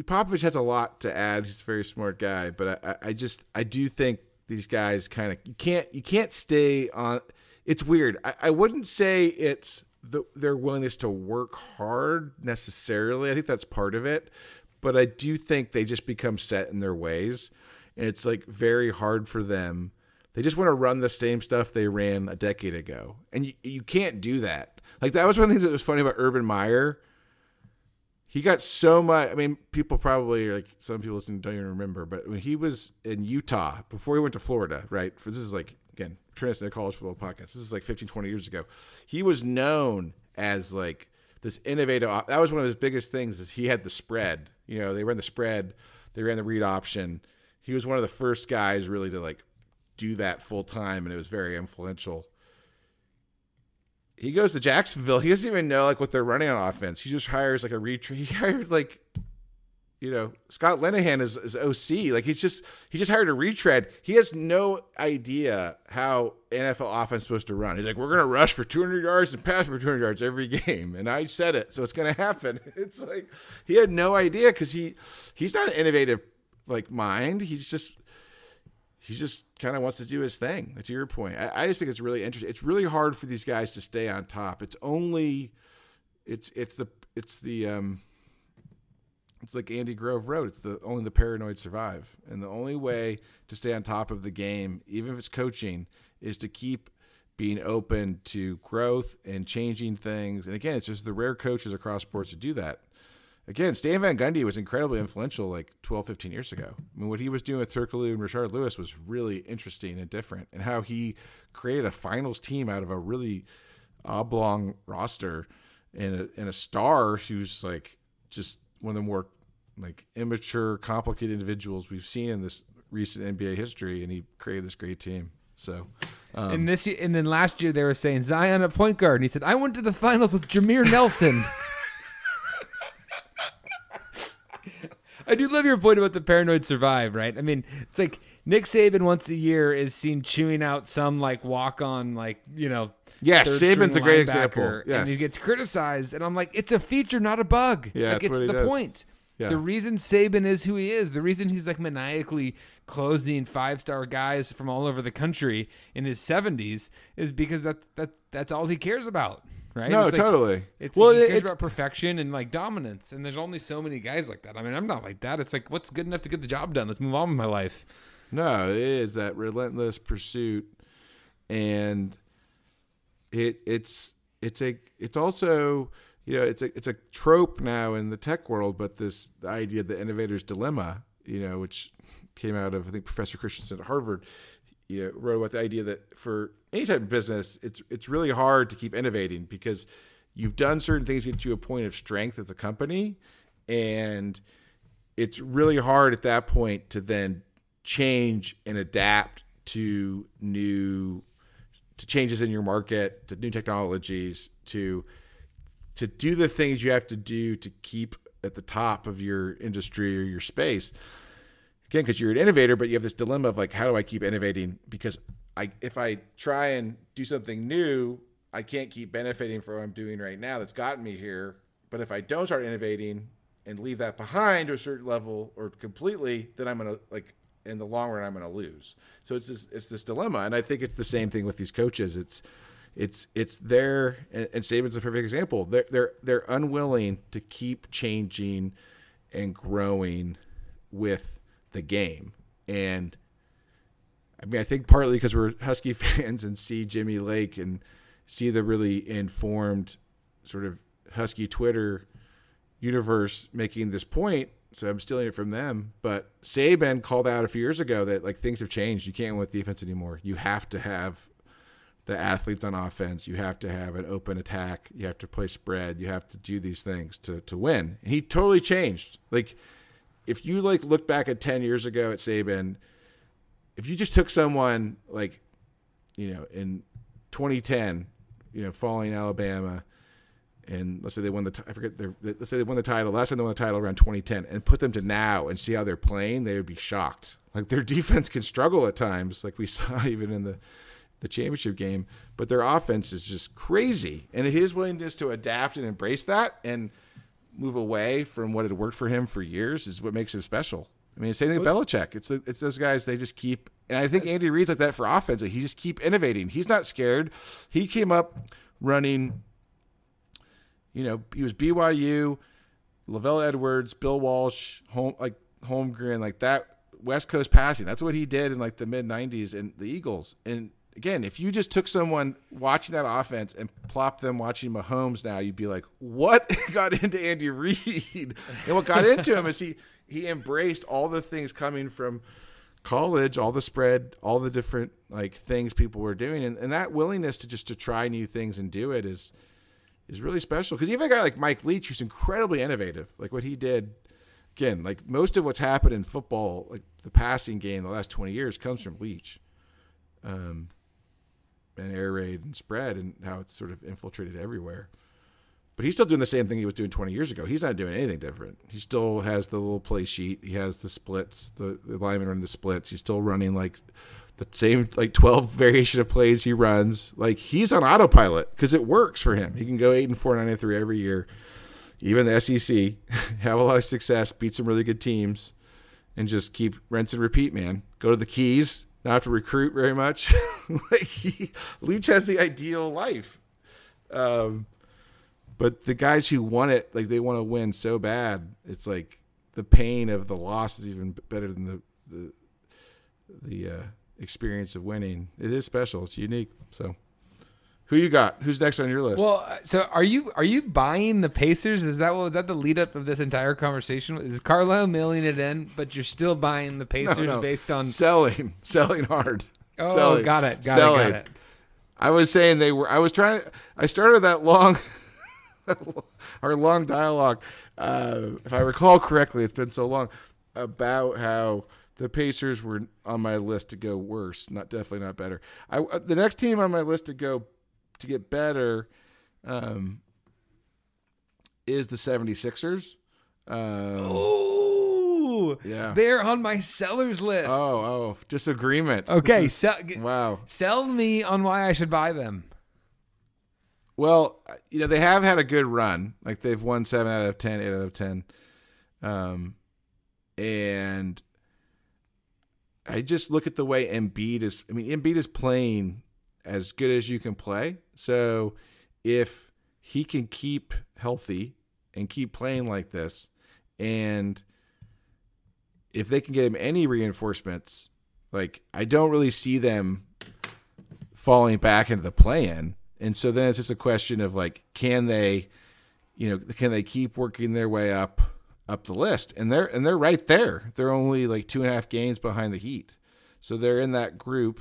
Popovich has a lot to add. He's a very smart guy, but I, I- I just, I do think these guys kind of you can't, you can't stay on. It's weird. I, I wouldn't say it's the, their willingness to work hard necessarily. I think that's part of it, but I do think they just become set in their ways, and it's like very hard for them. They just want to run the same stuff they ran a decade ago, and you, you can't do that. Like that was one of the things that was funny about Urban Meyer he got so much. I mean, people probably like some people listening don't even remember, but when he was in Utah before he went to Florida, right? For this is like again, the College Football Podcast. This is like 15, 20 years ago. He was known as like this innovative. That was one of his biggest things. Is he had the spread. You know, they ran the spread, they ran the read option. He was one of the first guys really to like do that full time, and it was very influential he goes to Jacksonville. He doesn't even know like what they're running on offense. He just hires like a retreat. He hired like, you know, Scott Linehan is, is OC. Like he's just he just hired a retread. He has no idea how NFL offense is supposed to run. He's like, we're gonna rush for 200 yards and pass for 200 yards every game, and I said it, so it's gonna happen. <laughs> It's like he had no idea because he he's not an innovative like mind. He's just he just kind of wants to do his thing. To your point, I, I just think it's really interesting. It's really hard for these guys to stay on top. It's only, it's it's the it's the um, it's like Andy Grove wrote. It's the only the paranoid survive, and the only way to stay on top of the game, even if it's coaching, is to keep being open to growth and changing things. And again, it's just the rare coaches across sports to do that again, Stan Van Gundy was incredibly influential like 12, 15 years ago. I mean, what he was doing with Turkoglu and Rashard Lewis was really interesting and different, and how he created a finals team out of a really oblong roster and a, and a star who's like just one of the more like immature, complicated individuals we've seen in this recent NBA history, and he created this great team. So, um, and this and then last year they were saying Zion at point guard, and he said, "I went to the finals with Jameer Nelson." <laughs> I do love your point about the paranoid survive, right? I mean, it's like Nick Saban once a year is seen chewing out some like walk on, like you know. Yes, Saban's a great example. Yes. and he gets criticized, and I'm like, it's a feature, not a bug. Yeah, like that's it's the does. point. Yeah. The reason Saban is who he is, the reason he's like maniacally closing five star guys from all over the country in his 70s is because that's that that's all he cares about, right? no, It's like- totally. it's well, he it- cares it's about perfection and like dominance, and there's only so many guys like that. I mean, I'm not like that. It's like what's good enough to get the job done. Let's move on with my life. No, it is that relentless pursuit, and it it's it's a it's also you know it's a it's a trope now in the tech world, but this idea of the innovator's dilemma, you know, which came out of I think Professor Christensen at Harvard, you know, wrote about the idea that for any type of business, it's it's really hard to keep innovating because you've done certain things to get to a point of strength as a company, and it's really hard at that point to then change and adapt to new to changes in your market to new technologies to to do the things you have to do to keep at the top of your industry or your space. Again because you're an innovator but you have this dilemma of like how do i keep innovating? Because i if i try and do something new i can't keep benefiting from what i'm doing right now that's gotten me here. But if i don't start innovating and leave that behind to a certain level or completely then i'm gonna like in the long run i'm gonna lose so it's this it's this dilemma and i think it's the same thing with these coaches it's it's it's their and, and Saban's a perfect example. They're they're they're unwilling to keep changing and growing with the game. And I mean, I think partly because we're Husky <laughs> fans and see Jimmy Lake and see the really informed sort of Husky Twitter universe making this point. So I'm stealing it from them. But Saban called out a few years ago that like things have changed. You can't win with defense anymore. You have to have the athletes on offense. You have to have an open attack. You have to play spread. You have to do these things to to win. And he totally changed. Like if you like look back at 10 years ago at Saban, if you just took someone like you know in 2010, you know, following Alabama and let's say they won the t- I forget their let's say they won the title last time they won the title around 2010 and put them to now and see how they're playing, they would be shocked. Like their <laughs> defense can struggle at times, like we <laughs> saw even in the the championship game, but their offense is just crazy. And his willingness to adapt and embrace that and move away from what had worked for him for years is what makes him special. I mean, same thing with Belichick. It's the, it's those guys. They just keep, and I think Andy Reid's like that for offense. He just keep innovating. He's not scared. He came up running. You know, he was BYU, LaVell Edwards, Bill Walsh, home like Holmgren, like that West Coast passing. That's what he did in like the mid '90s and the Eagles. And again, if you just took someone watching that offense and plopped them watching Mahomes now, you'd be like, what <laughs> got into Andy Reid? And what got into him is he he embraced all the things coming from college, all the spread, all the different like things people were doing, and, and that willingness to just to try new things and do it is is really special. Because even a guy like Mike Leach, who's incredibly innovative, like what he did. Again, like most of what's happened in football, like the passing game the last 20 years comes from Leach. Um, and air raid and spread and how it's sort of infiltrated everywhere. But he's still doing the same thing he was doing 20 years ago. He's not doing anything different. He still has the little play sheet. He has the splits, the, the lineman running the splits. He's still running like the same like 12 variation of plays he runs. Like he's on autopilot because it works for him. He can go eight and four, nine and three every year. Even the SEC <laughs> have a lot of success, beat some really good teams, and just keep rinse and repeat. Man, go to the keys, not have to recruit very much. <laughs> like he, Leach has the ideal life. Um, but the guys who want it, like they want to win so bad, it's like the pain of the loss is even better than the the the uh, experience of winning. It is special. It's unique. So, who you got? Who's next on your list? Well, uh, so are you are you buying the Pacers? Is that what is that the lead up of this entire conversation? Is Carlisle mailing it in, but you're still buying the <laughs> No, Pacers no. based on? selling, <laughs> selling hard. Oh, selling, got it, got selling. it, got it. I was saying they were. I was trying. I started that long, <laughs> our long dialogue. Uh, if I recall correctly, it's been so long about how the Pacers were on my list to go worse, not definitely not better. I uh, the next team on my list to go to get better um, is the 76ers. Um, Oh, yeah. they're on my sellers list. Oh, oh, disagreement. okay. Is- Sell, wow. sell me on why I should buy them. Well, you know, they have had a good run. Like they've won seven out of 10, 8 out of 10. Um, and I just look at the way Embiid is. I mean, Embiid is playing as good as you can play. So if he can keep healthy and keep playing like this, and if they can get him any reinforcements, like I don't really see them falling back into the play-in. And so then it's just a question of like, can they, you know, can they keep working their way up up the list? And they're and they're right there. They're only like two and a half games behind the Heat, so they're in that group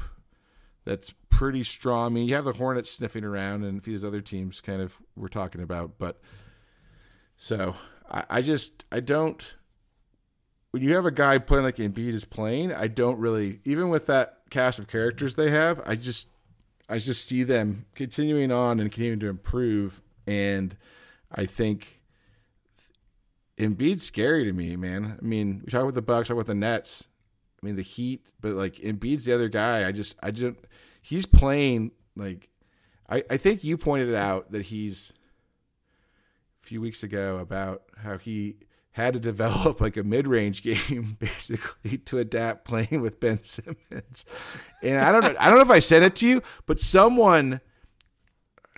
that's pretty strong. I mean, you have the Hornets sniffing around, and a few other teams kind of we're talking about, but so I, I just I don't. When you have a guy playing like Embiid is playing, I don't really even with that cast of characters they have, I just I just see them continuing on and continuing to improve, and I think Embiid's scary to me, man. I mean, we talk about the Bucks, talk about the Nets. I mean, the Heat, but like Embiid's the other guy. I just, I just, he's playing like, I, I think you pointed out that he's a few weeks ago about how he had to <laughs> develop like a mid-range <laughs> game basically to adapt playing with Ben Simmons. And I don't know, I don't know if I said it to you, but someone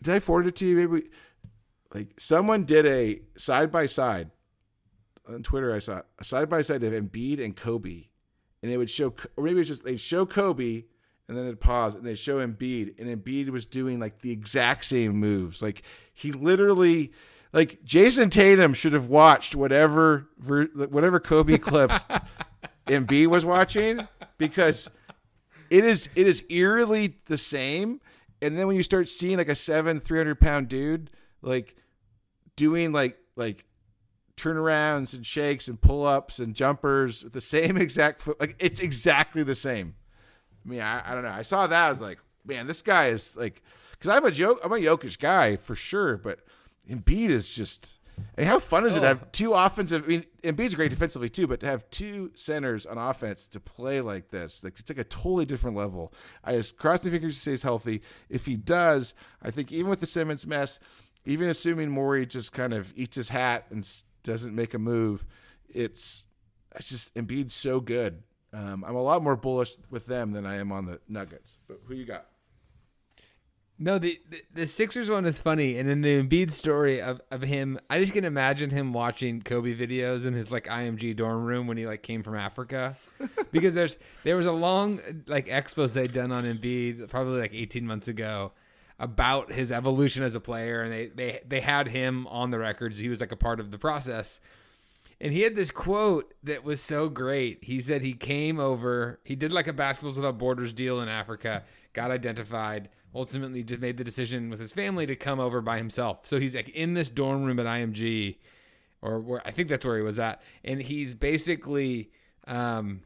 did I forward it to you? Maybe like someone did a side by side on Twitter. I saw a side by side of Embiid and Kobe, and it would show, or maybe it's just they show Kobe and then it pause and they show Embiid, and Embiid was doing like the exact same moves. Like he literally, like Jayson Tatum should have watched whatever ver- whatever Kobe clips <laughs> Embiid was watching because it is it is eerily the same. And then when you start seeing like a seven, three hundred pound dude like doing like like turnarounds and shakes and pull ups and jumpers the same <laughs> exact foot, like it's exactly the same. I mean, I, I don't know. I saw that. I was like, man, this guy is like, because I'm a joke, I'm a Jokic guy for sure, but Embiid is just. And how fun is it to oh. have two offensive? I mean, Embiid's great defensively too, but to have two centers on offense to play like this, like it's like a totally different level. I just cross my fingers he stays healthy. If he does, I think even with the Simmons mess, even assuming Morey just kind of eats his hat and doesn't make a move, it's it's just Embiid's so good. Um, I'm a lot more bullish with them than I am on the Nuggets. But who you got? No, the, the the Sixers one is funny, and in the Embiid story of, of him, I just can imagine him watching Kobe videos in his like IMG dorm room when he like came from Africa, <laughs> because there's there was a long like expose done on Embiid probably like 18 months ago about his evolution as a player, and they they they had him on the records. He was like a part of the process, and he had this quote that was so great. He said he came over, he did like a Basketballs Without Borders deal in Africa, got identified, ultimately just made the decision with his family to come over by himself. So he's like in this dorm room at IMG, or where I think that's where he was at, and he's basically um,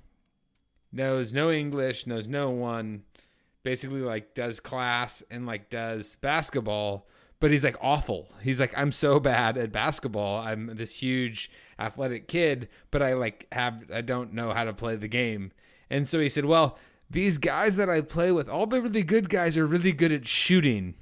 knows no English, knows no one, basically like does class and like does basketball but he's like awful. He's like, I'm so <laughs> bad at basketball. I'm this huge athletic kid, but I like have I don't know how to play the game. And so he said, Well, these guys that I play with, all the really good guys are really good at shooting.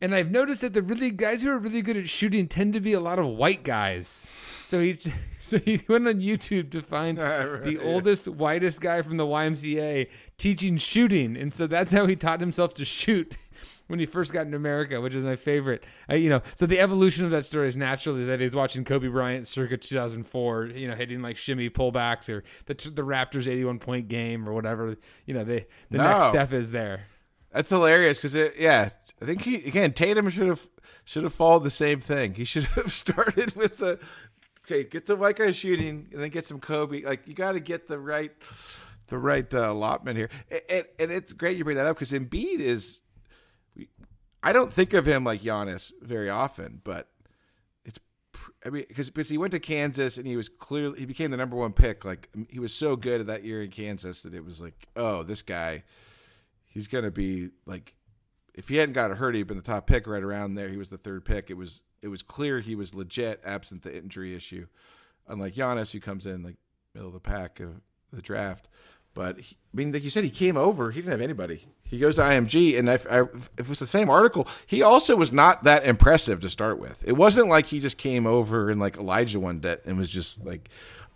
And I've noticed that the really guys who are really good at shooting tend to be a lot of white guys. So he's <laughs> so he went on YouTube to find <laughs> the oldest, whitest guy from the YMCA teaching shooting, and so that's how he taught himself to shoot <laughs> when he first got into America, which is my favorite. You know, so the evolution of that story is naturally that he's watching Kobe Bryant circa 2004, you know, hitting like shimmy pullbacks or the the Raptors 81 point game or whatever. You know, the the next step is there. That's hilarious because it, yeah, I think he again Tatum should have should have followed the same thing. He should <laughs> have started with the okay, get the white guy shooting and then get some Kobe. Like you got to get the right the right uh, allotment here, and, and, it's great you bring that up because Embiid is. I don't think of him like Giannis very often, but it's. I mean, because because he went to Kansas and he was clearly he became the number one pick. Like he was so good that year in Kansas that it was like, oh, this guy, he's gonna be like, if he hadn't got hurt, he'd been the top pick right around there. He was the third pick. It was it was clear he was legit, absent the injury issue. Unlike Giannis, who comes in like middle of the pack of the draft. But he, I mean, like you said, he came over. He didn't have anybody. He goes to IMG, and if, if it was the same article, he also was not that impressive to start with. It wasn't like he just came over and like Olajuwon day and was just like,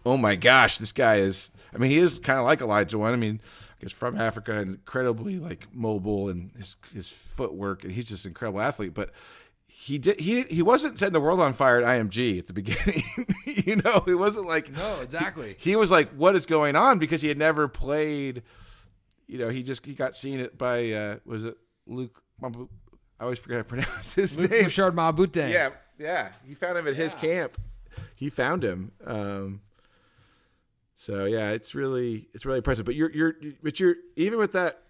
oh my gosh, this guy is. I mean, he is kind of like Olajuwon. I mean, I guess from Africa, and incredibly like mobile and his his footwork, and he's just an incredible athlete. But he did he he wasn't setting the world on fire at IMG at the beginning. <laughs> you know, he wasn't like no, exactly. He, he, was like, "What is going on?" Because he had never played. You know, he just he got seen it by uh was it Luke? I always forget how to pronounce his Luke name. Richard Mbah a Moute. Yeah, yeah. He found him at his Yeah. camp. He found him. Um, so yeah, it's really it's really impressive. But you're you're but you're even with that.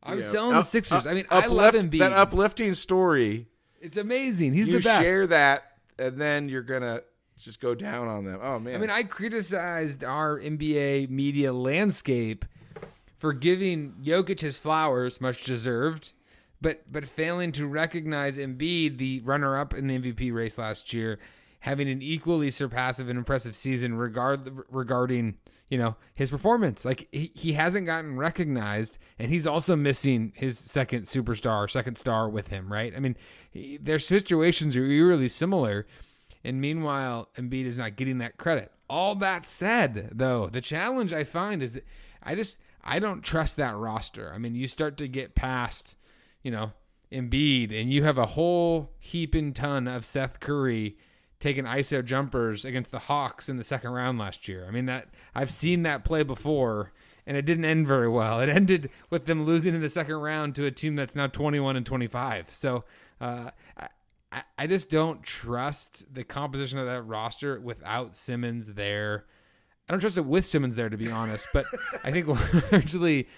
I you was know, selling the Sixers. up- I mean, I love uplift- Embiid. That uplifting story it's amazing. He's you the best. share that, and then you're gonna just go down on them. Oh man! I mean, I criticized our NBA media landscape for giving Jokic his flowers, much deserved, but but failing to recognize Embiid, the runner-up in the MVP race last year, having an equally surpassive and impressive season regard regarding you know his performance. Like he, he hasn't gotten recognized, and he's also missing his second superstar, second star with him. Right? I mean, he, their situations are eerily similar. And meanwhile, Embiid is not getting that credit. All that said, though, the challenge I find is that I just I don't trust that roster. I mean, you start to get past, you know, Embiid, and you have a whole heaping ton of Seth Curry taking ISO jumpers against the Hawks in the second round last year. I mean that I've seen that play before. And it didn't end very well. It <laughs> ended with them losing in the second round to a team that's now 21 and 25. So uh, I, I, just don't trust the composition of that roster without Simmons there. I don't trust it with Simmons there, to be honest. But I think <laughs> largely,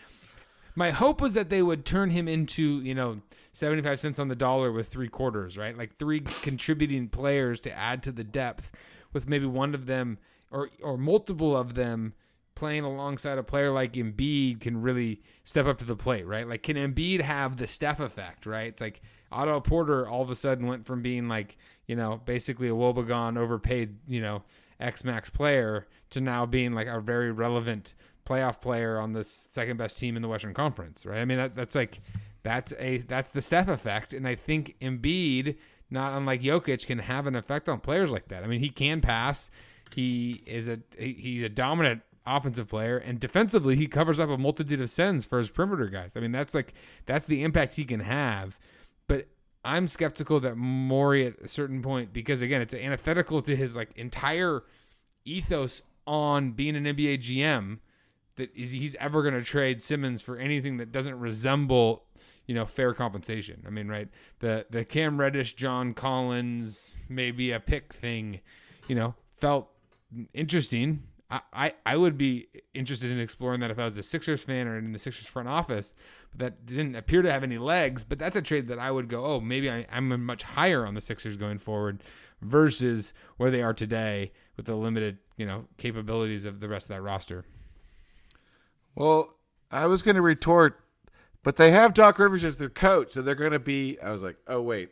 my hope was that they would turn him into, you know, 75 cents on the dollar with three quarters, right? Like three contributing players to add to the depth, with maybe one of them or or multiple of them playing alongside a player like Embiid can really step up to the plate, right? Like, can Embiid have the Steph effect, right? It's like Otto Porter all of a sudden went from being like, you know, basically a woebegone, overpaid, you know, X Max player to now being like a very relevant playoff player on the second best team in the Western Conference, right? I mean, that, that's like, that's a that's the Steph effect, and I think Embiid, not unlike Jokic, can have an effect on players like that. I mean, he can pass. He is a he- he's a dominant offensive player, and defensively, he covers up a multitude of sins for his perimeter guys. I mean, that's like that's the impact he can have. But I'm skeptical that Morey at a certain point, because again, it's antithetical to his like entire ethos on being an NBA GM, that is he's ever going to trade Simmons for anything that doesn't resemble, you know, fair compensation. I mean, right? The the Cam Reddish, John Collins, maybe a pick thing, you know, felt interesting. I, I, would be interested in exploring that if I was a Sixers fan or in the Sixers front office, but that didn't appear to have any legs. But that's a trade that I would go, oh, maybe I, I'm much higher on the Sixers going forward versus where they are today with the limited, you know, capabilities of the rest of that roster. Well, I was going to retort, but they have Doc Rivers as their coach, so they're going to be. I was like, oh wait,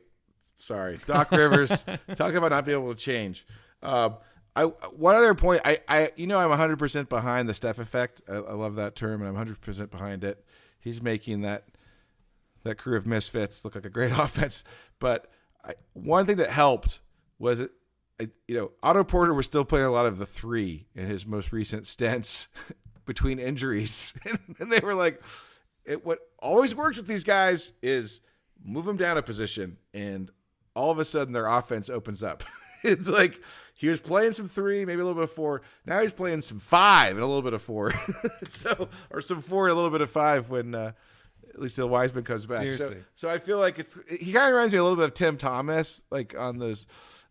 sorry, Doc Rivers. <laughs> talk about not being able to change. Um, I one other point. I, I you know I'm 100 percent behind the Steph effect. I, I love that term, and I'm 100 percent behind it. He's making that that crew of misfits look like a great <laughs> offense. But I, one thing that helped was it. I, you know, Otto Porter was still playing a lot of the three in his most recent <laughs> stints between injuries, <laughs> and they were like, "It what always works with these guys is move them down a position, and all of a sudden their offense opens up." <laughs> it's like he was playing some three, maybe a little bit of four. Now he's playing some five and a little bit of four, <laughs> so or some four and a little bit of five when. Uh, at least till Wiseman comes back. So, so I feel like it's he kind of reminds me a little bit of Tim Thomas, like on those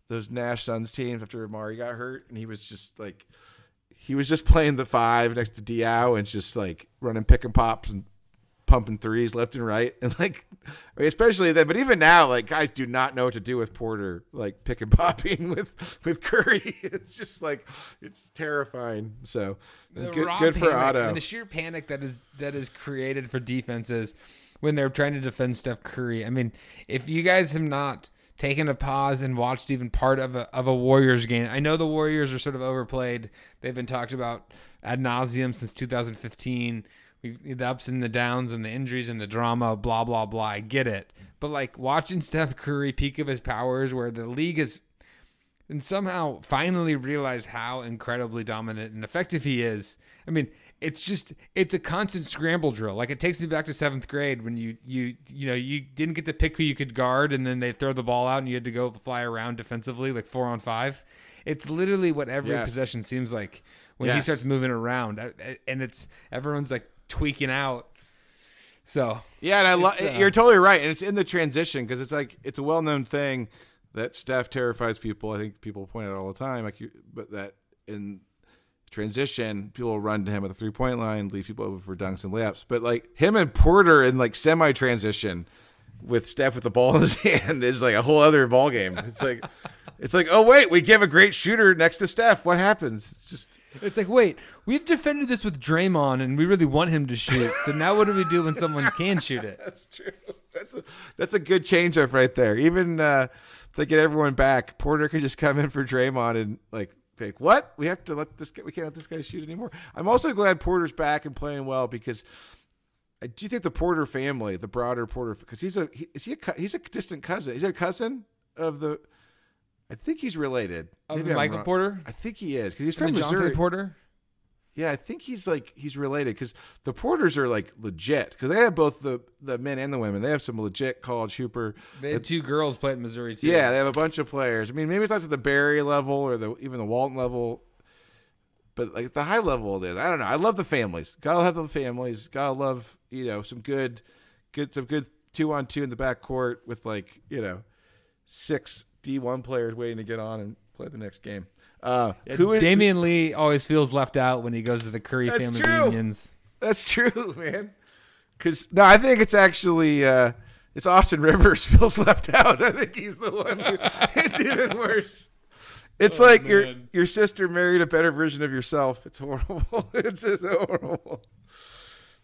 those Nash Suns teams after Amar'e got hurt, and he was just like he was just playing the five next to Diaw and just like running pick and pops and pumping threes left and right, and like, I mean, especially then. But even now, like guys do not know what to do with Porter, like pick and <laughs> popping with with Curry. <laughs> It's just like it's terrifying. So The good, good for panic Otto. and the sheer panic that is that is created for defenses when they're trying to defend Steph Curry. I mean, if you guys have not taken a pause and watched even part of a of a Warriors game, I know the Warriors are sort of overplayed. They've been talked about ad nauseum since 2015. We've the ups and the downs and the injuries and the drama, blah blah blah. I get it, but like watching Steph Curry peak of his powers, where the league is and somehow finally realize how incredibly dominant and effective he is. I mean, it's just it's a constant scramble drill. Like it takes me back to seventh grade when you you you know you didn't get to pick who you could guard, and then they throw the ball out and you had to go fly around defensively like four on five. It's literally what every Yes. possession seems like when he starts moving around, and it's everyone's like tweaking out. So Yeah, and I love. Uh, you're totally right, and it's in the transition because it's like it's a well-known thing that Steph terrifies people. I think people point out all the time, like you, but that in transition, people will run to him at the three-point line, leave people over for dunks and layups. But like him and Porter in like semi-transition with Steph with the ball in his <laughs> hand is like a whole other ball game. It's like. It's like, oh wait, we give a great shooter next to Steph. What happens? It's just It's like, wait, we've defended this with Draymond, and we really want him to shoot. So now, what do we do when someone can shoot it? <laughs> That's true. That's a that's a good change up right there. Even uh, if they get everyone back, Porter could just come in for Draymond and like, like what? We have to let this guy. We can't let this guy shoot anymore. I'm also glad Porter's back and playing well because. I do you think the Porter family, the broader Porter, because he's a he, is he a he's a distant cousin? He's a cousin of the. I think he's related. Of Michael. Porter I think he is because he's and from Missouri. Porter. Yeah, I think he's like he's related because the Porters are like legit because they have both the the men and the women. They have some legit college hooper. They had two girls play at Missouri too. Yeah, they have a bunch of players. I mean, maybe it's not to the Barry level or the even the Walton level, but like the high level it is. I don't know. I love the families. Gotta have the families. Gotta love you know some good, good some good two on two in the back court with like you know six D one players waiting to get on and play the next game. Uh, who is Damion Lee always feels left out when he goes to the Curry family true. reunions. That's true, <laughs> man. Because no, I think it's actually uh, it's Austin Rivers <laughs> feels left out. I think he's the one. Who, <laughs> it's even worse. It's like your man. your sister married a better version of yourself. It's horrible. it's just horrible.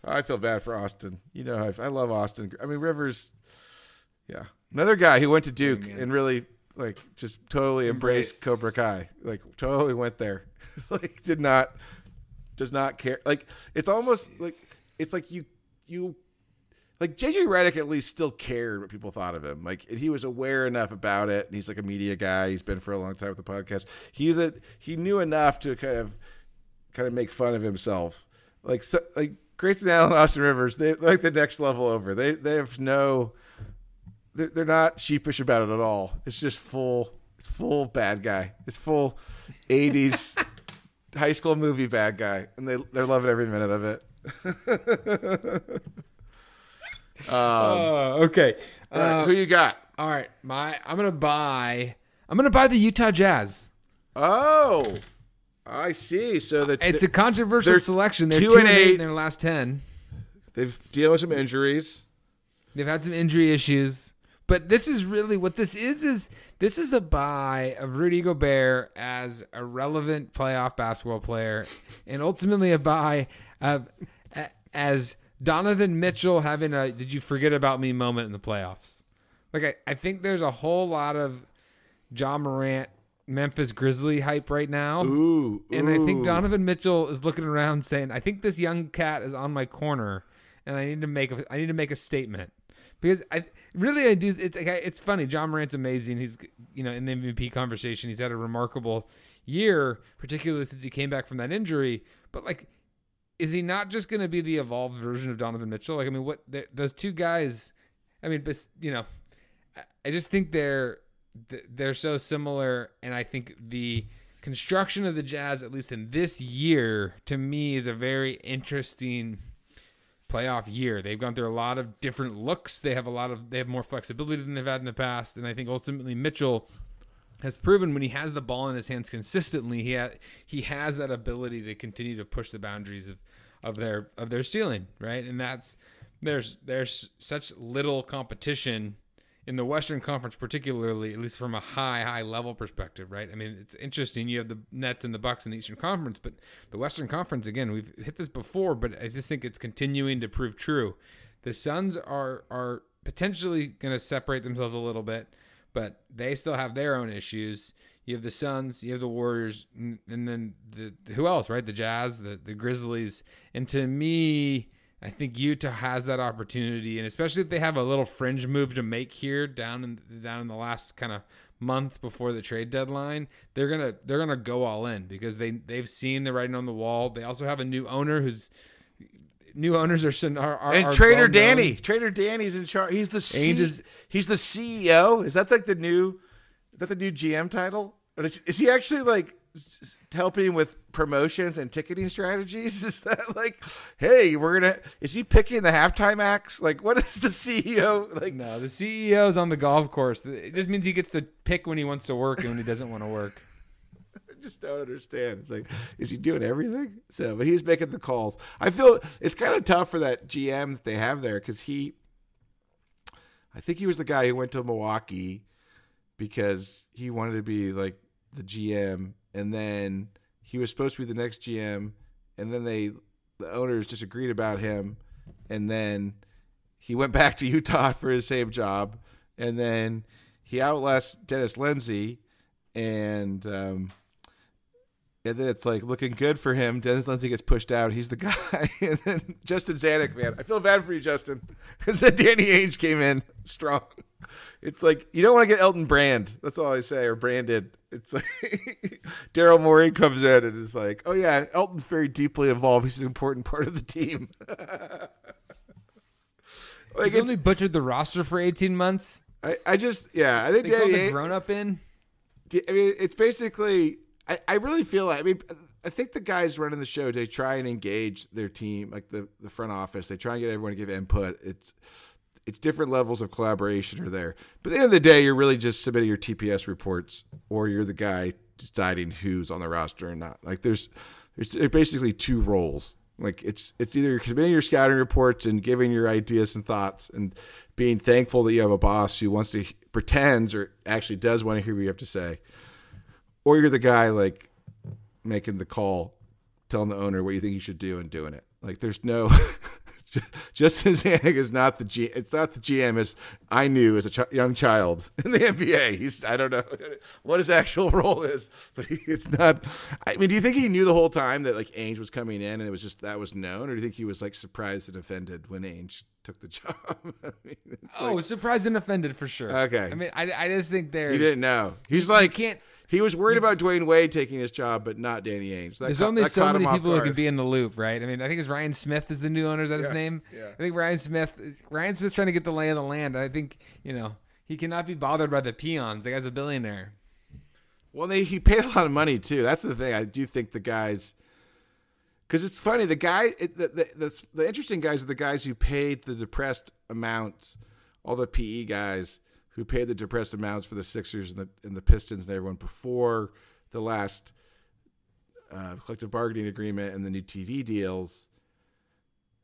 I feel bad for Austin. You know, I, I love Austin. I mean, Rivers. Yeah, another guy who went to Duke and really like just totally embraced Embrace. Cobra Kai. Like totally went there. <laughs> like did not does not care. Like it's almost like it's like you you like JJ Redick at least still cared what people thought of him. Like and he was aware enough about it, and he's like a media guy. He's been for a long time with the podcast. He was a he knew enough to kind of kind of make fun of himself. Like so, like Grayson Allen, Austin Rivers, they like the next level over. They they have no. They're, they're not sheepish about it at all. It's just full. It's full bad guy. It's full, '80s <laughs> high school movie bad guy, and they they're loving every minute of it. <laughs> um, Oh, okay. all right, Uh, who you got? all right, my I'm gonna buy. I'm gonna buy the Utah Jazz. Oh, I see. So that It's a controversial selection. They're two two, and and eight eight. in their last ten. they've dealt with some injuries. They've had some injury issues, but this is really what this is. Is this is a buy of Rudy Gobert as a relevant playoff basketball player, and ultimately a buy of as Donovan Mitchell having a "Did you forget about me?" moment in the playoffs. Like I, I think there's a whole lot of Ja Morant, Memphis Grizzly hype right now. Ooh, And I think. Donovan Mitchell is looking around saying, "I think this young cat is on my corner, and I need to make a I need to make a statement." Because I really I do. It's it's funny. Ja Morant's amazing. He's you know in the MVP conversation. He's had a remarkable year, particularly since he came back from that injury. But like, is he not just going to be the evolved version of Donovan Mitchell? Like, I mean, what th- those two guys? I mean, but you know, I just think they're they're so similar, and I think the construction of the Jazz, at least in this year, to me is a very interesting playoff year. They've gone through a lot of different looks. They have a lot of they have more flexibility than they've had in the past, and I think ultimately Mitchell has proven when he has the ball in his hands consistently, he ha- he has that ability to continue to push the boundaries of, of their of their ceiling, right? And that's there's there's such little competition in the Western Conference, particularly, at least from a high high level perspective, right? I mean, it's interesting. You have the Nets and the Bucks in the Eastern Conference, but the Western Conference again, we've hit this before, but I just think it's continuing to prove true. The Suns are are potentially going to separate themselves a little bit, but they still have their own issues. You have the Suns, you have the Warriors, and then the who else, right? The Jazz, the the Grizzlies, and to me I think Utah has that opportunity, and especially if they have a little fringe move to make here down in down in the last kind of month before the trade deadline, they're gonna they're gonna go all in because they they've seen the writing on the wall. They also have a new owner who's new owners are are, are and Trader Danny. known. Trader Danny's in charge. He's the C- is- he's the CEO. Is that like the new? Is that the new GM title? Or is, is he actually like helping with promotions and ticketing strategies? <laughs> Is that like, hey, we're gonna? Is he picking the halftime acts? Like, what is the <laughs> CEO like? No, the CEO's on the golf course. It just means he gets to pick when he wants to work and when he doesn't want to work. <laughs> I just don't understand. It's like, is he doing everything? So, but he's making the calls. I feel it's kind of tough for that GM that they have there because he, I think he was the guy who went to Milwaukee because he wanted to be like the GM, and then he was supposed to be the next GM, and then they, the owners disagreed about him, and then he went <laughs> back to Utah for his same job, and then he outlasts Dennis Lindsay, and um, and then it's like looking good for him. Dennis Lindsay gets pushed out. He's the <laughs> guy. and then Justin Zanik, man, I feel bad for you, Justin, <laughs> because then Danny Ainge came in strong. It's like you don't want to get Elton Brand. That's all I say, or branded. It's like <laughs> Daryl Morey comes in and is like, "Oh yeah, Elton's very deeply involved. He's an important part of the team." <laughs> like He's only butchered the roster for 18 months. I, I just yeah, I think They Danny the grown up in. I mean, it's basically. I, I really feel like. I mean, I think the guys running the show they try and engage their team, like the the front office. They try and get everyone to give input. It's it's different levels of collaboration are there. But at the end of the day, you're really just submitting your TPS reports, or you're the guy deciding who's on the roster and not. Like there's there's basically two roles. Like it's it's either you're submitting your scouting reports and giving your ideas and thoughts and being thankful that you have a boss who wants to pretends or actually does want to hear what you have to say, or you're the guy like making the call, telling the owner what you think you should do and doing it. Like there's no <laughs> <laughs> Justin Zanik is not the G. It's not the GM as I knew as a ch- young child <laughs> in the NBA. He's I don't know <laughs> what his actual role is, but he, it's not. I mean, do you think he knew the whole time that like Ainge was coming in and it was just that was known, or do you think he was like surprised and offended when Ainge took the job? I mean, it's Oh, like, surprised and offended for sure. Okay. I mean, I, I just think there's he didn't know. He's like can't. He was worried about Dwyane Wade taking his job, but not Danny Ainge. That There's ca- only so many people who can be in the loop, right? I mean, I think it's Ryan Smith is the new owner. Is that his name? yeah. I think Ryan Smith. Is, Ryan Smith's trying to get the lay of the land. I think you know he cannot be bothered by the peons. The guy's a billionaire. Well, they, he paid a lot of money too. That's the thing. I do think the guys, because it's funny. The guy, it, the, the, the the interesting guys are the guys who paid the depressed amounts. All the PE guys who paid the depressed amounts for the Sixers and the and the Pistons and everyone before the last uh, collective bargaining agreement and the new TV deals.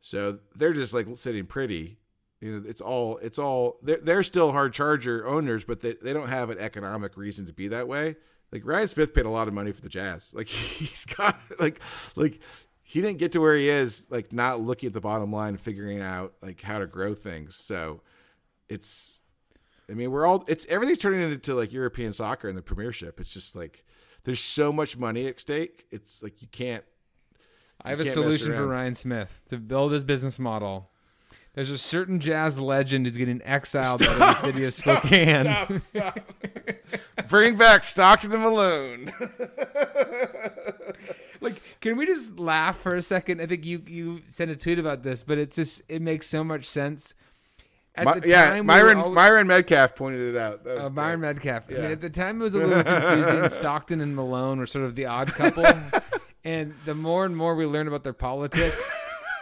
So they're just like sitting pretty. You know, it's all it's all they're, they're still hard charger owners, but they, they don't have an economic reason to be that way. Like Ryan Smith paid a lot of money for the Jazz. <laughs> Like he's got like like he didn't get to where he is like not looking at the bottom line, figuring out like how to grow things. So it's I mean, we're all it's everything's turning into like European soccer and the Premiership. It's just like there's so much money at stake. It's like you can't I have a can't mess solution for. Ryan Smith to build his business model. There's a certain jazz legend who's getting exiled out of the city of <laughs> Spokane. Stop, stop. <laughs> Bring back Stockton and Malone. <laughs> Like, can we just laugh for a second? I think you you sent a tweet about this, but it just it makes so much sense. At My- the yeah, time, we Myron always- Myron Metcalf pointed it out. That was uh, Myron great. Metcalf. I mean, at the time, it was a little confusing. <laughs> Stockton and Malone were sort of the odd couple, <laughs> and the more and more we learned about their politics,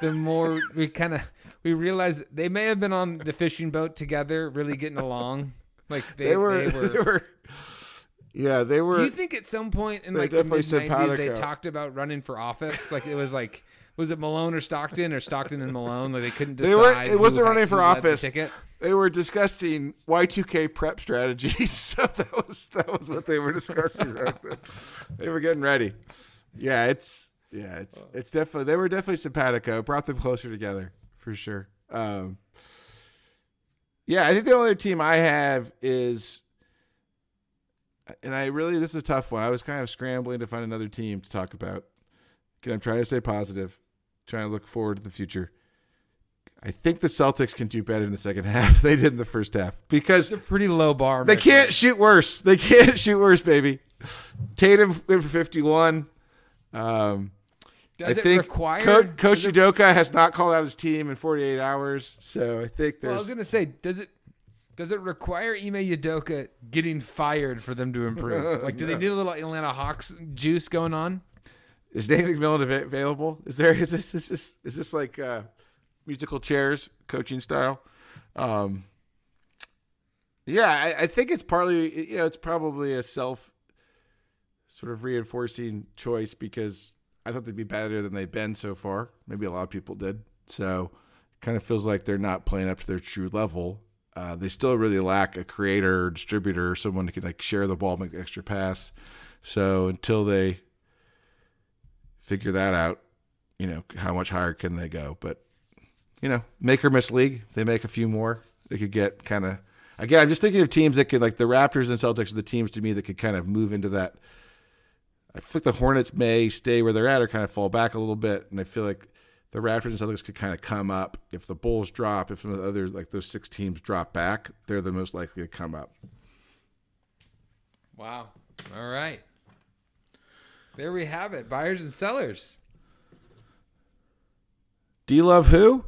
the more we kind of we realized they may have been on the fishing boat together, really getting along. Like they, They were, they <laughs> were. they were, yeah, they were. Do you think at some point in like the mid nineties they talked about running for office? Like it was like was it Malone or Stockton or Stockton and Malone? Like they couldn't decide. They weren't- it wasn't had- running for led the office. ticket. They were discussing Y2K prep strategies. <laughs> So that was that was what they were discussing. They were getting ready. Yeah, it's yeah, it's it's definitely they were definitely simpatico. Brought them closer together for sure. Um, yeah, I think the only other team I have is, and I really this is a tough one. I was kind of scrambling to find another team to talk about. I'm trying to stay positive, trying to look forward to the future. I think the Celtics can do better in the second <laughs> half than they did in the first half because It's a pretty low bar. they can't shoot worse. They can't <laughs> shoot worse, baby. Tatum went for 51. Um, Does I it think require? Co- Coach Udoka has not called out his team in 48 hours, so I think well, I was gonna say, does it? Does it require Ime Udoka getting fired for them to improve? <laughs> Like, do they need a little Atlanta Hawks juice going on? Is Nate McMillan available? Is there? Is this? Is this? Is this like uh, musical chairs coaching style? Um, yeah, I, I think it's partly. You know, it's probably a self sort of reinforcing choice because I thought they'd be better than they've been so far. Maybe a lot of people did. So, it kind of feels like they're not playing up to their true level. Uh, they still really lack a creator, or distributor, someone who can like share the ball, make the extra pass. So until they figure that out, you know, how much higher can they go? But you know, make or miss league. If they make a few more, they could get kind of. Again, I'm just thinking of teams that could like the Raptors and Celtics are the teams to me that could kind of move into that. I feel like the Hornets may stay where they're at or kind of fall back a little bit, and I feel like the Raptors and Celtics could kind of come up if the Bulls drop. If some of the other like those six teams drop back, they're the most likely to come up. Wow. All right. There we have it. Buyers and sellers. D Love who?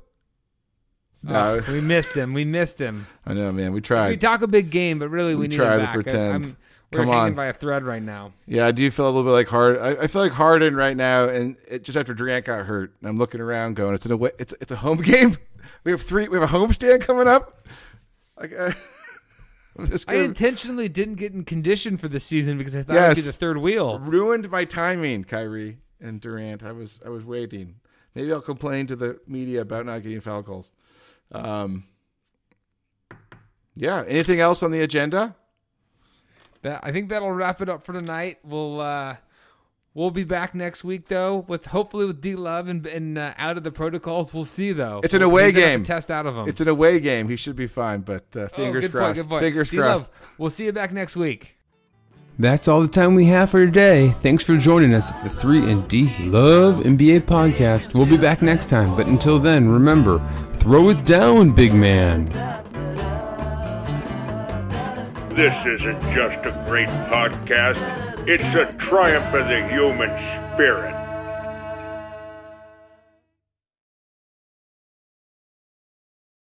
Oh, No, <laughs> we missed him. We missed him. I know, man. We tried. We talk a big game, but really we, We need tried him to back. pretend. I'm, we're Come hanging on. by a thread right now. Yeah, I do feel a little bit like hard. I, I feel like Harden right now, and it, just after Durant got hurt, and I'm looking around, going, "It's an away, it's it's a home <laughs> game. We have three. We have a homestand coming up. Like, uh, I'm <laughs> just <laughs> I intentionally didn't get in condition for this season because I thought I'd be Yes. the third wheel. ruined my timing, Kyrie and Durant. I was I was waiting. Maybe I'll complain to the media about not getting foul calls. Um, yeah. Anything else on the agenda? That I think that'll wrap it up for tonight. We'll uh we'll be back next week though with hopefully with D Love and, and uh, out of the protocols. We'll see though. It's an away he's gonna have to game. Test out of him. It's an away game. He should be fine, but uh, Oh, fingers good point, crossed. good point. Fingers D-Love, crossed. We'll see you back next week. That's all the time we have for today. Thanks for joining us at the 3 and D Love NBA podcast. We'll be back next time, but until then, remember, throw it down, big man. This isn't just a great podcast, it's a triumph of the human spirit.